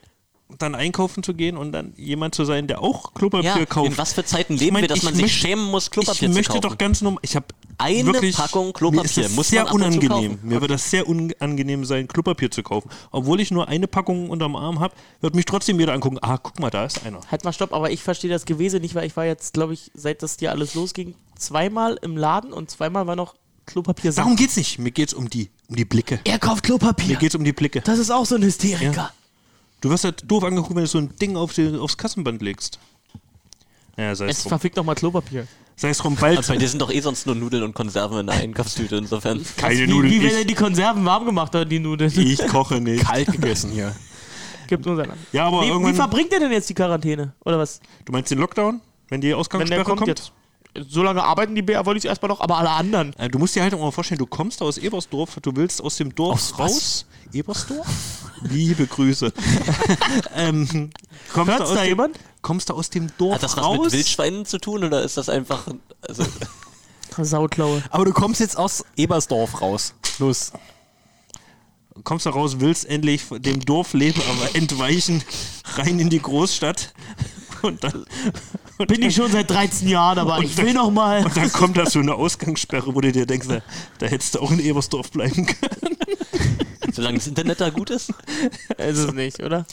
dann einkaufen zu gehen und dann jemand zu sein, der auch Klopapier
ja,
kauft.
in was für Zeiten
Ich
leben
mein,
wir, dass
ich
man sich
möchte-
schämen muss, Klopapier
ich
zu
möchte
kaufen?
doch ganz normal. Ich habe
Eine
wirklich,
Packung
Mir
Klopapier
ist es
muss
sehr unangenehm.
kaufen.
Mir wird das sehr unangenehm sein, Klopapier zu kaufen. Obwohl ich nur eine Packung unterm Arm habe, wird mich trotzdem jeder angucken. Ah, guck mal, da ist einer.
Halt mal stopp, aber ich verstehe das Gewese nicht, weil ich war jetzt, glaube ich, seit das hier alles losging, zweimal im Laden und zweimal war noch Klopapier
Darum geht's nicht. Mir geht's um die, um die Blicke.
Er kauft
Mir
Klopapier.
geht's um die Blicke.
Das ist auch so ein Hysteriker.
Du wirst halt doof angeguckt, wenn du so ein Ding auf die, aufs Kassenband legst. Ja, sei es
Es verfickt doch mal Klopapier.
Sei es drum, bald
bei dir sind doch eh sonst nur Nudeln und Konserven in der Einkaufstüte, insofern.
keine
Wie,
Nudeln.
wie werden denn
Ich,
die Konserven warm gemacht oder die Nudeln?
ich koche nicht.
Kalt gegessen hier.
Gibt unser Land.
Ja, aber
Wie, wie
irgendwann.
verbringt ihr denn jetzt die Quarantäne? Oder was?
Du meinst den Lockdown? Wenn die
Wenn
Ausgangssperre
der kommt,
kommt?
jetzt. So lange arbeiten die BR Wollis erstmal noch, aber alle anderen.
Äh, Du musst dir halt auch mal vorstellen, du kommst aus Ebersdorf, du willst aus dem Dorf
Aus was?
raus. Ebersdorf? Liebe Grüße. ähm, kommst,
Hört's
du aus
da
dem,
jemand?
kommst du aus dem Dorf
Hat das was
raus?
mit Wildschweinen zu tun oder ist das einfach. Also,
Sauklaue.
Aber du kommst jetzt aus Ebersdorf raus. Los.
kommst da raus, willst endlich dem Dorfleben aber entweichen, rein in die Großstadt. Und dann, und
Bin ich schon seit 13 Jahren, aber ich
dann-
will noch mal.
Und dann kommt da so eine Ausgangssperre, wo du dir denkst, da, da hättest du auch in Ebersdorf bleiben können.
solange das Internet da gut ist.
Ist es nicht, oder?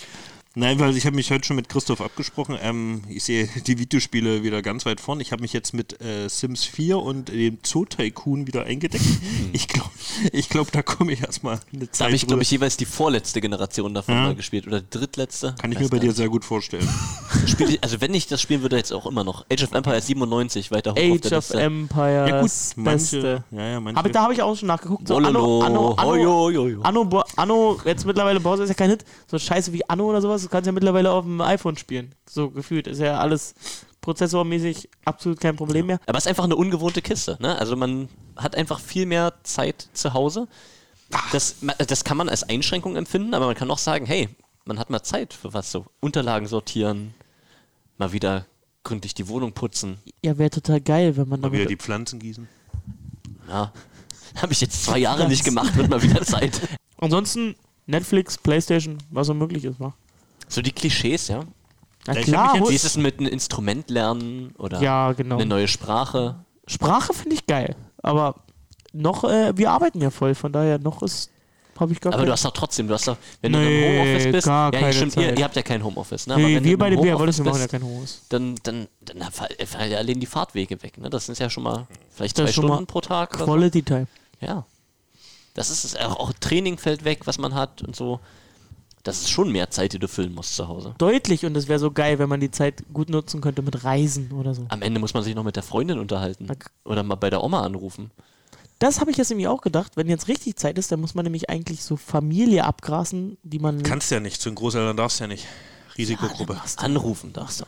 Nein, weil ich habe mich heute schon mit Christoph abgesprochen. Ähm, ich sehe die Videospiele wieder ganz weit vorn. Ich habe mich jetzt mit äh, Sims 4 und dem Zoo Tycoon wieder eingedeckt. Ich glaube, ich glaub, da komme ich erstmal eine
Da
Zeit
habe ich, glaube ich, jeweils die vorletzte Generation davon
Ja.
mal gespielt. Oder die drittletzte.
Kann ich
Weiß
mir bei dir
nicht.
sehr gut vorstellen.
Spiel ich, also wenn ich das spielen würde, jetzt auch immer noch. Age of Empires 97, weiter hoch auf
Age
der
of
Liste.
Empires.
Ja gut,
Beste.
manche, ja, ja, manche.
Aber da habe ich auch schon nachgeguckt. So. Anno, Anno, Anno. Anno, Bo- Anno, jetzt mittlerweile Browser ist ja kein Hit. So scheiße wie Anno oder sowas, kannst du ja mittlerweile auf dem iPhone spielen. So gefühlt. Ist ja alles prozessormäßig absolut kein Problem mehr.
Aber es ist einfach eine ungewohnte Kiste. Ne? Also man hat einfach viel mehr Zeit zu Hause. Das, das kann man als Einschränkung empfinden, aber man kann auch sagen, hey, man hat mal Zeit für was so. Unterlagen sortieren, mal wieder gründlich die Wohnung putzen.
Ja, wäre total geil, wenn man
Mal wieder die Pflanzen gießen.
Ja. Habe ich jetzt zwei Jahre nicht gemacht, wird mal wieder Zeit.
Ansonsten Netflix, Playstation, was so möglich ist, wa?
So die Klischees, ja.
Na
ich
klar,
jetzt-
Wie ist es mit einem Instrument lernen oder
ja, genau.
eine neue Sprache?
Sprache finde ich geil, aber noch, äh, wir arbeiten ja voll, von daher noch ist, habe ich gar
Aber du hast doch trotzdem, du hast doch, wenn du
Nee,
im Homeoffice bist,
gar
ja,
keine
stimmt, ihr, ihr habt ja kein Homeoffice, ne?
Nee, wir
du
bei den
Homeoffice
wir machen ja
bist,
kein Homeoffice.
dann, dann, dann fall- fallen ja allein die Fahrtwege weg, ne? Das sind ja schon mal vielleicht
Das
zwei Stunden pro Tag.
Quality Time.
so. Ja. Das ist es, auch, auch Training fällt weg, was man hat und so. Das ist schon mehr Zeit, die du füllen musst zu Hause.
Deutlich und es wäre so geil, wenn man die Zeit gut nutzen könnte mit Reisen oder so.
Am Ende muss man sich noch mit der Freundin unterhalten.
Ok.
Oder mal bei der Oma anrufen.
Das habe ich jetzt nämlich auch gedacht. Wenn jetzt richtig Zeit ist, dann muss man nämlich eigentlich so Familie abgrasen, die man.
Kannst ja nicht, zu den Großeltern darfst ja nicht. Risikogruppe.
Anrufen darfst du.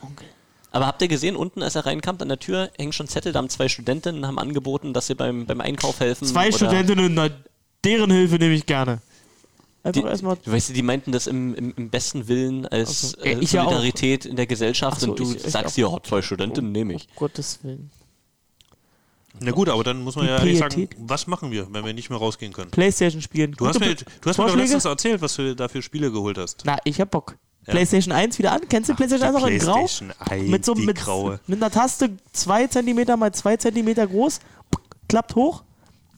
Aber habt ihr gesehen, unten, als er reinkam, an der Tür hängen schon Zettel, da haben zwei Studentinnen haben angeboten, dass sie beim, beim Einkauf helfen.
Zwei
oder
Studentinnen, deren Hilfe nehme ich gerne. Einfach
Die,
erstmal.
du weißt, die meinten das im, im, im besten Willen als
Ach so.
äh,
Ja, ich ja.
Solidarität in der Gesellschaft
Ach so,
und du
ich- ich
sagst oh, zwei Studentinnen nehme ich.
Um Gottes Willen.
Na gut, aber dann muss man
Die
ja ehrlich sagen, was machen wir, wenn wir nicht mehr rausgehen können?
Playstation spielen.
Du hast mir, du hast mir doch
Vorschläge?
letztens erzählt, was du da für Spiele geholt hast.
Na, ich hab Bock.
Ja.
PlayStation 1 wieder an. Kennst du PlayStation 1 auch in Grau?
PlayStation 1,
Mit so mit,
graue.
mit einer Taste 2 cm mal 2 cm groß, klappt hoch.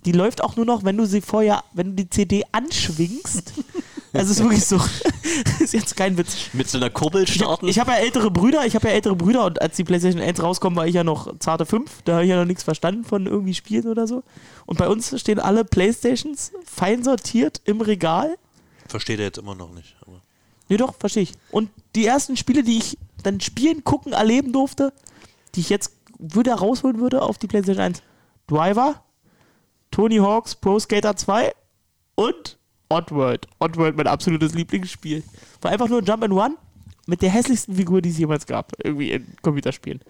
Die läuft auch nur noch, wenn du sie vorher, wenn du die CD anschwingst. Also es ist wirklich so. ist jetzt kein Witz.
Mit so einer Kurbel
Ich,
starten.
ich habe ja ältere Brüder, ich habe ja ältere Brüder und als die PlayStation 1 rauskommt, war ich ja noch zarte 5. Da habe ich ja noch nichts verstanden von irgendwie Spielen oder so. Und bei uns stehen alle PlayStations fein sortiert im Regal.
Versteht er jetzt immer noch nicht. Aber
Nee, doch, verstehe ich. Und die ersten Spiele, die ich dann spielen, gucken, erleben durfte, die ich jetzt wieder rausholen würde auf die PlayStation 1. Driver, Tony Hawk's Pro Skater 2 und Oddworld. Oddworld, mein absolutes Lieblingsspiel. War einfach nur Jump and Run mit der hässlichsten Figur, die es jemals gab, irgendwie in Computerspielen.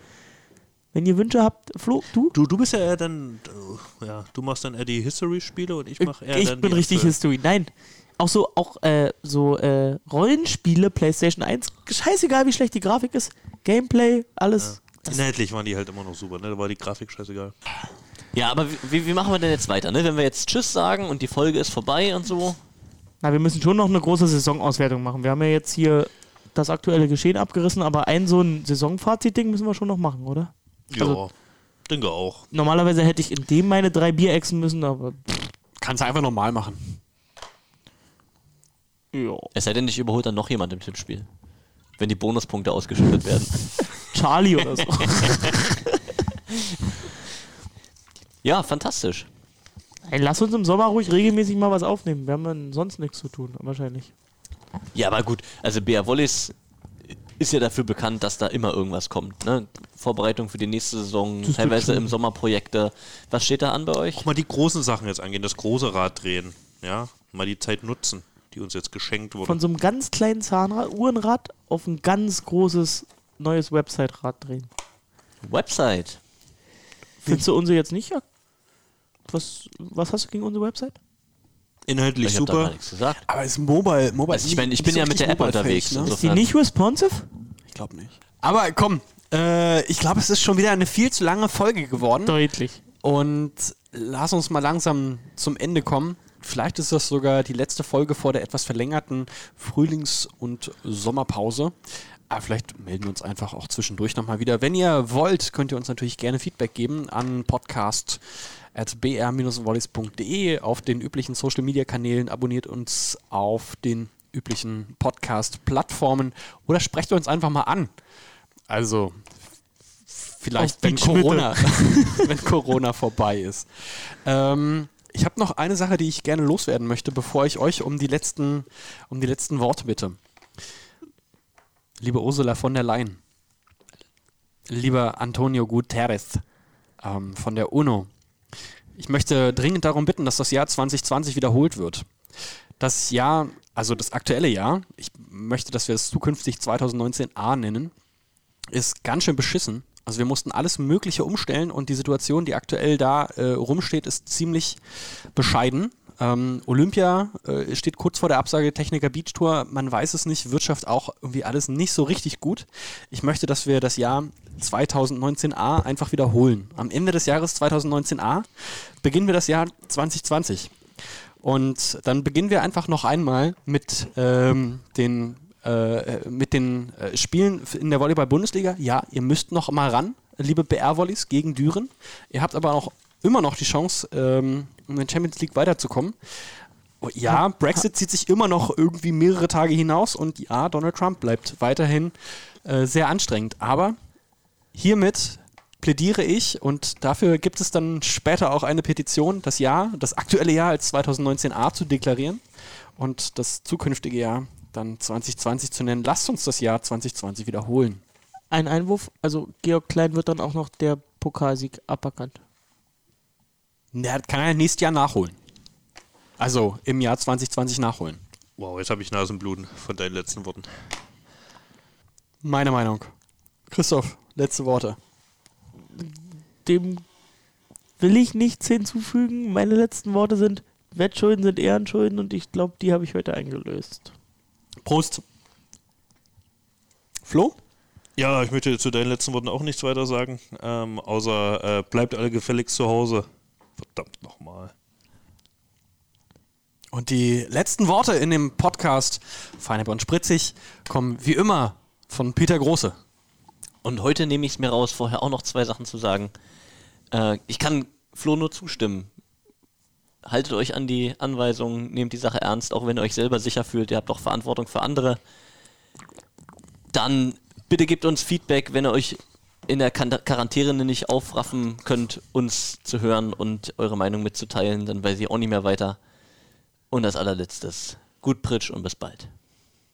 Wenn ihr Wünsche habt, Flo, du?
Du, du bist ja eher dann, äh, ja, du machst dann eher die History-Spiele und ich mache eher
ich
dann
bin
die
richtig
aktuellen.
History. Nein. Auch so, auch äh, so äh, Rollenspiele, PlayStation 1. Scheißegal, wie schlecht die Grafik ist. Gameplay, alles.
Inhaltlich waren die halt immer noch super, ne? Da war die Grafik scheißegal.
Ja, aber wie, wie machen wir denn jetzt weiter? Ne? Wenn wir jetzt Tschüss sagen und die Folge ist vorbei und so.
Na, wir müssen schon noch eine große Saisonauswertung machen. Wir haben ja jetzt hier das aktuelle Geschehen abgerissen, aber ein so ein Saisonfazit-Ding müssen wir schon noch machen, oder?
Ja,
Also-
denke auch.
Normalerweise hätte ich in dem meine drei Bier exen müssen, aber
Kannst du einfach normal machen.
ja.
Es sei denn, ich überholt dann noch jemand im Tippspiel. Wenn die Bonuspunkte ausgeschüttet werden.
Charlie oder so.
ja, fantastisch.
Ey, lass uns im Sommer ruhig regelmäßig mal was aufnehmen. Wir haben sonst nichts zu tun, wahrscheinlich.
Ja, aber gut, also Bea Wollis ist ja dafür bekannt, dass da immer irgendwas kommt. Ne? Vorbereitung für die nächste Saison,
Das
teilweise im Sommer Projekte. Was steht da an bei euch?
Auch mal die großen Sachen jetzt angehen, das große Rad drehen. Ja, mal die Zeit nutzen, die uns jetzt geschenkt wurde.
Von so einem ganz kleinen Zahnrad, Uhrenrad auf ein ganz großes neues Website-Rad drehen.
Website?
Findest du unsere jetzt nicht? Was, was hast du gegen unsere Website?
Inhaltlich
Ich hab da
super.
gar nichts gesagt.
Aber ist Mobile, Mobile
Also ich meine, ich bin ja mit der App unterwegs.
Ne?
Ist die nicht responsive?
Ich glaube nicht. Aber komm, äh, ich glaube, es ist schon wieder eine viel zu lange Folge geworden.
Deutlich.
Und lass uns mal langsam zum Ende kommen. Vielleicht ist das sogar die letzte Folge vor der etwas verlängerten Frühlings- und Sommerpause. Aber vielleicht melden wir uns einfach auch zwischendurch nochmal wieder. Wenn ihr wollt, könnt ihr uns natürlich gerne Feedback geben an podcast br-wallis.de auf den üblichen Social Media Kanälen. Abonniert uns auf den üblichen Podcast-Plattformen oder sprecht uns einfach mal an. Also vielleicht, wenn. Corona, wenn Corona vorbei ist. Ähm, ich habe noch eine Sache, die ich gerne loswerden möchte, bevor ich euch um die letzten, um die letzten Worte bitte. Liebe Ursula von der Leyen, lieber Antonio Guterres ähm, von der UNO, ich möchte dringend darum bitten, dass das Jahr 2020 wiederholt wird. Das Jahr, also das aktuelle Jahr, ich möchte, dass wir es zukünftig 2019a nennen, ist ganz schön beschissen. Also wir mussten alles Mögliche umstellen und die Situation, die aktuell da äh, rumsteht, ist ziemlich bescheiden. Ähm, Olympia äh, steht kurz vor der Absage Techniker Beach Tour. Man weiß es nicht, Wirtschaft auch irgendwie alles nicht so richtig gut. Ich möchte, dass wir das Jahr 2019a einfach wiederholen. Am Ende des Jahres 2019a beginnen wir das Jahr 2020. Und dann beginnen wir einfach noch einmal mit ähm, den, äh, mit den äh, Spielen in der Volleyball-Bundesliga. Ja, ihr müsst noch mal ran, liebe BR-Volleys gegen Düren. Ihr habt aber auch immer noch die Chance, ähm, in der Champions League weiterzukommen. Oh, Ja, Brexit zieht sich immer noch irgendwie mehrere Tage hinaus und ja, Donald Trump bleibt weiterhin äh, sehr anstrengend. Aber hiermit plädiere ich und dafür gibt es dann später auch eine Petition, das Jahr, das aktuelle Jahr als 2019a zu deklarieren und das zukünftige Jahr dann 2020 zu nennen. Lasst uns das Jahr 2020 wiederholen.
Ein Einwurf, also Georg Klein wird dann auch noch der Pokalsieg aberkannt.
Der kann er nächstes Jahr nachholen. Also im Jahr 2020 nachholen.
Wow, jetzt habe ich Nasenbluten von deinen letzten Worten.
Meine Meinung. Christoph, letzte Worte.
Dem will ich nichts hinzufügen. Meine letzten Worte sind, Wettschulden sind Ehrenschulden und ich glaube, die habe ich heute eingelöst.
Prost. Flo?
Ja, ich möchte zu deinen letzten Worten auch nichts weiter sagen, ähm, außer äh, bleibt alle gefälligst zu Hause. Verdammt nochmal.
Und die letzten Worte in dem Podcast Feinab und Spritzig kommen wie immer von Peter Große.
Und heute nehme ich es mir raus, vorher auch noch zwei Sachen zu sagen. Äh, ich kann Flo nur zustimmen. Haltet euch an die Anweisungen, nehmt die Sache ernst, auch wenn ihr euch selber sicher fühlt, ihr habt auch Verantwortung für andere. Dann bitte gebt uns Feedback, wenn ihr euch in der Quarantäne nicht aufraffen könnt, uns zu hören und eure Meinung mitzuteilen, dann weiß ich auch nicht mehr weiter. Und als allerletztes, gut Pritsch und bis bald.